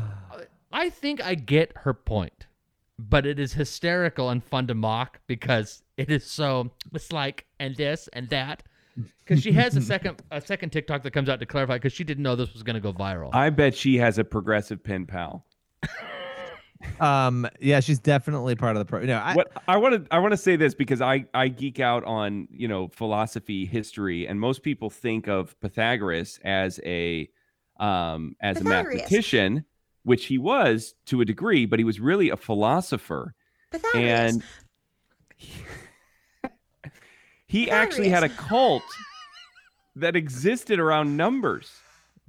I think I get her point, but it is hysterical and fun to mock because it is so. It's like and this and that. Because she has a second a second TikTok that comes out to clarify because she didn't know this was going to go viral. I bet she has a progressive pen pal. um, yeah, she's definitely part of the pro. No, I, what I want to I want to say this because I I geek out on you know philosophy history and most people think of Pythagoras as a um as a mathematician which he was to a degree but he was really a philosopher Pythagoras. and he actually had a cult that existed around numbers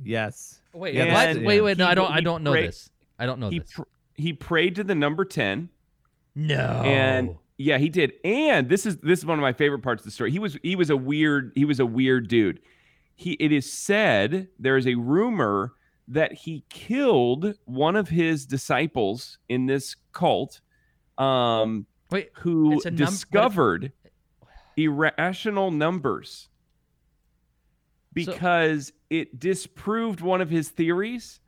yes. Wait, Yeah, what? Wait, wait, no, I don't. I don't know prayed- this. I don't know he this. pr- he prayed to the number 10 no. and yeah he did. And this is this is one of my favorite parts of the story. He was he was a weird he was a weird dude. He it is said there is a rumor that he killed one of his disciples in this cult um wait, who num- discovered irrational numbers. Because it disproved one of his theories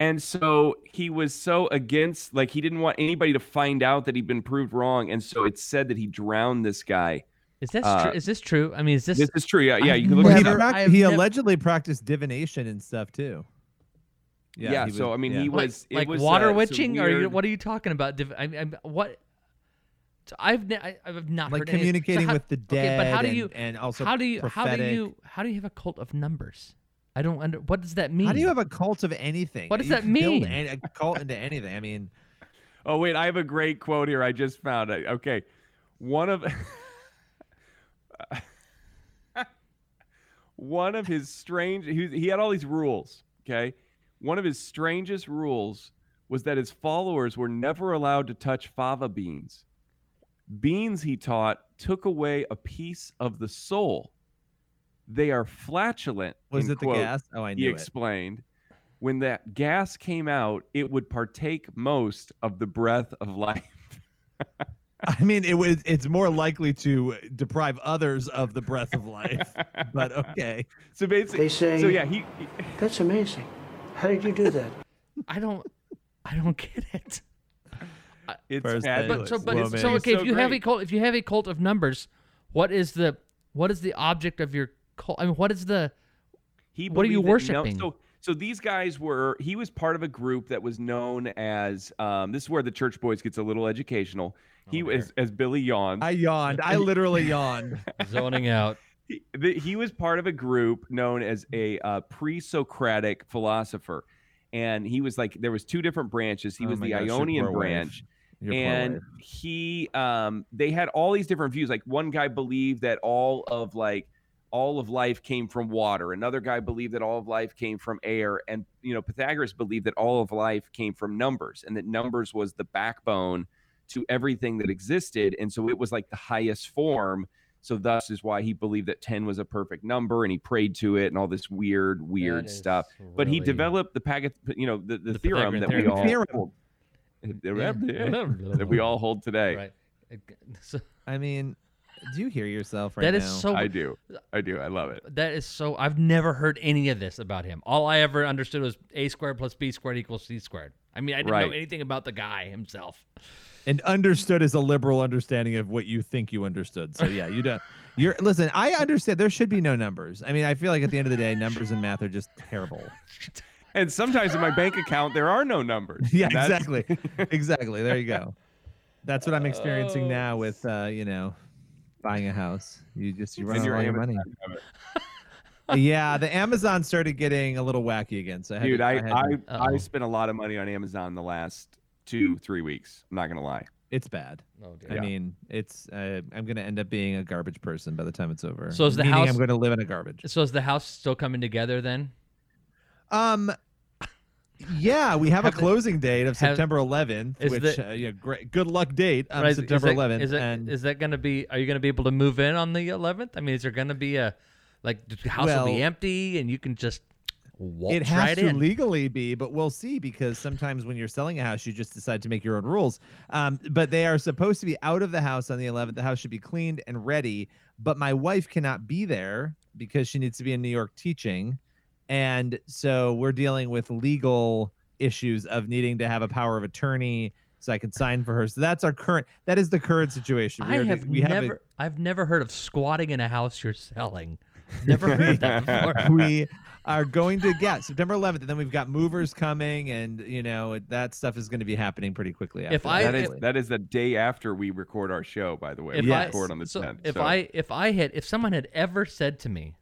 and so he was so against like he didn't want anybody to find out that he'd been proved wrong and so it's said that he drowned this guy Is this uh, true? Is this true? I mean, is this? this is true yeah yeah you can look Well, it he, up he nev- allegedly practiced divination and stuff too. Yeah, he so, I mean, yeah. he like, was- it like was, water uh, some witching, or you, what are you talking about? Div- I, I, what? So I've ne- I, I've not like heard any- so communicating how- with the Okay, dead but how do you? and also how do you? How do you? How do you have a cult of numbers? I don't under. What does that mean? How do you have a cult of anything? What does You that mean? any- a cult into anything. I mean, oh wait i have a great quote here i just found it okay one of one of his strange he, he had all these rules okay one of his strangest rules was that his followers were never allowed to touch fava beans beans he taught took away a piece of the soul they are flatulent Was in it the gas? Oh, I he knew it. explained when that gas came out it would partake most of the breath of life I mean, it was. It's more likely to deprive others of the breath of life. but okay. So basically, They say- so yeah, he, That's amazing. How did you do that? I don't. I don't get it. it's First. But so, but Woman. so okay. So if you have a cult, if you have a cult of numbers, what is the what is the object of your cult? I mean, what is the he what are you believed that no- worshiping? so so these guys were he was part of a group that was known as um, this is where the church boys gets a little educational he was as billy yawned. I yawned. I literally yawned. zoning out? he, the, he was part of a group known as a uh, pre-socratic philosopher and he was like there was two different branches he Oh was the gosh, ionian poor wife. branch Your and he um they had all these different views like one guy believed that all of like all of life came from water. Another guy believed that all of life came from air and you know pythagoras believed that all of life came from numbers and that numbers was the backbone to everything that existed and so it was like the highest form. So thus is why he believed that 10 was a perfect number and he prayed to it and all this weird weird is stuff. but he developed the packet you know the, the, The theorem Pythagorean that we all Theorem. hold. That we all hold today. Right. So- I mean, do you hear yourself right that now? is so. I do. I do. I love it. That is so. I've never heard any of this about him. All I ever understood was a squared plus b squared equals c squared. I mean, I didn't know anything about the guy himself. and understood is a liberal understanding of what you think you understood. So yeah, you don't. You're listen. I understand there should be no numbers. I mean, I feel like at the end of the day, numbers and math are just terrible. And sometimes in my bank account there are no numbers. Yeah, That's- exactly, exactly. There you go. That's what I'm experiencing now with uh, you know, buying a house. You just you run And out your all your money. Yeah, the Amazon started getting a little wacky again. So I had Dude, to, I had to- I, I Uh-oh. spent a lot of money on Amazon the last two three weeks. I'm not gonna lie. it's bad. Oh, I Yeah. mean, it's uh, I'm gonna end up being a garbage person by the time it's over. So is the Meaning house- I'm going to live in a garbage. So is the house still coming together then? Um, yeah, we have, Have a the- closing date of have- September 11th, which the- uh, yeah, great, good luck date on Right, is September that- 11th. Is that, and is that going to be? Are you going to be able to move in on the 11th? I mean, is there going to be a like the house will be empty and you can just waltz it has right to in? legally be, but we'll see because sometimes when you're selling a house, you just decide to make your own rules. Um, but they are supposed to be out of the house on the 11th. The house should be cleaned and ready. But my wife cannot be there because she needs to be in New York teaching. And so we're dealing with legal issues of needing to have a power of attorney so I can sign for her. So that's our current. That is the current situation. We I are- have we have a- never, I've never heard of squatting in a house you're selling. Never heard that before. we are going to get September 11th, and then we've got movers coming, and you know that stuff is going to be happening pretty quickly. If after I- that. That is if- that is the day after we record our show. By the way, If we I- record on the so 10th. if so- I if I had if someone had ever said to me,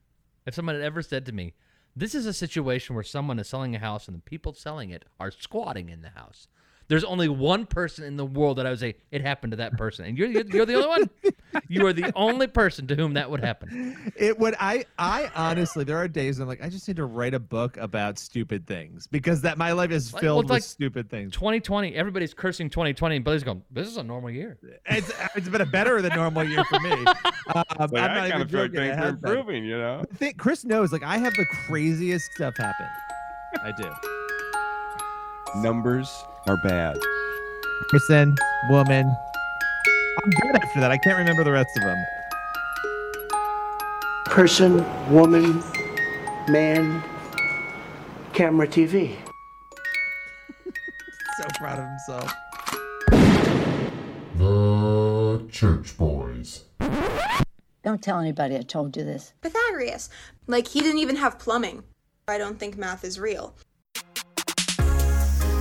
if someone had ever said to me, this is a situation where someone is selling a house and the people selling it are squatting in the house. There's only one person in the world that I would say it happened to that person, and you're you're, you're the only one. You are the only person to whom that would happen. it would I I honestly there are days I'm like I just need to write a book about stupid things because that my life is filled well, with like stupid things. 2020, everybody's cursing 2020, and Billy's going, "This is a normal year." It's it's been a better than normal year for me. Um, Like, I'm not kind even of feel joking. things are improving. You know. I think Chris knows. Like I have the craziest stuff happen. I do. Numbers are bad. Person, woman. I'm good after that. I can't remember the rest of them. Person, woman, man, camera, TV. So proud of himself. The Church Boys. Don't tell anybody I told you this. Pythagoras. Like, he didn't even have plumbing. I don't think math is real.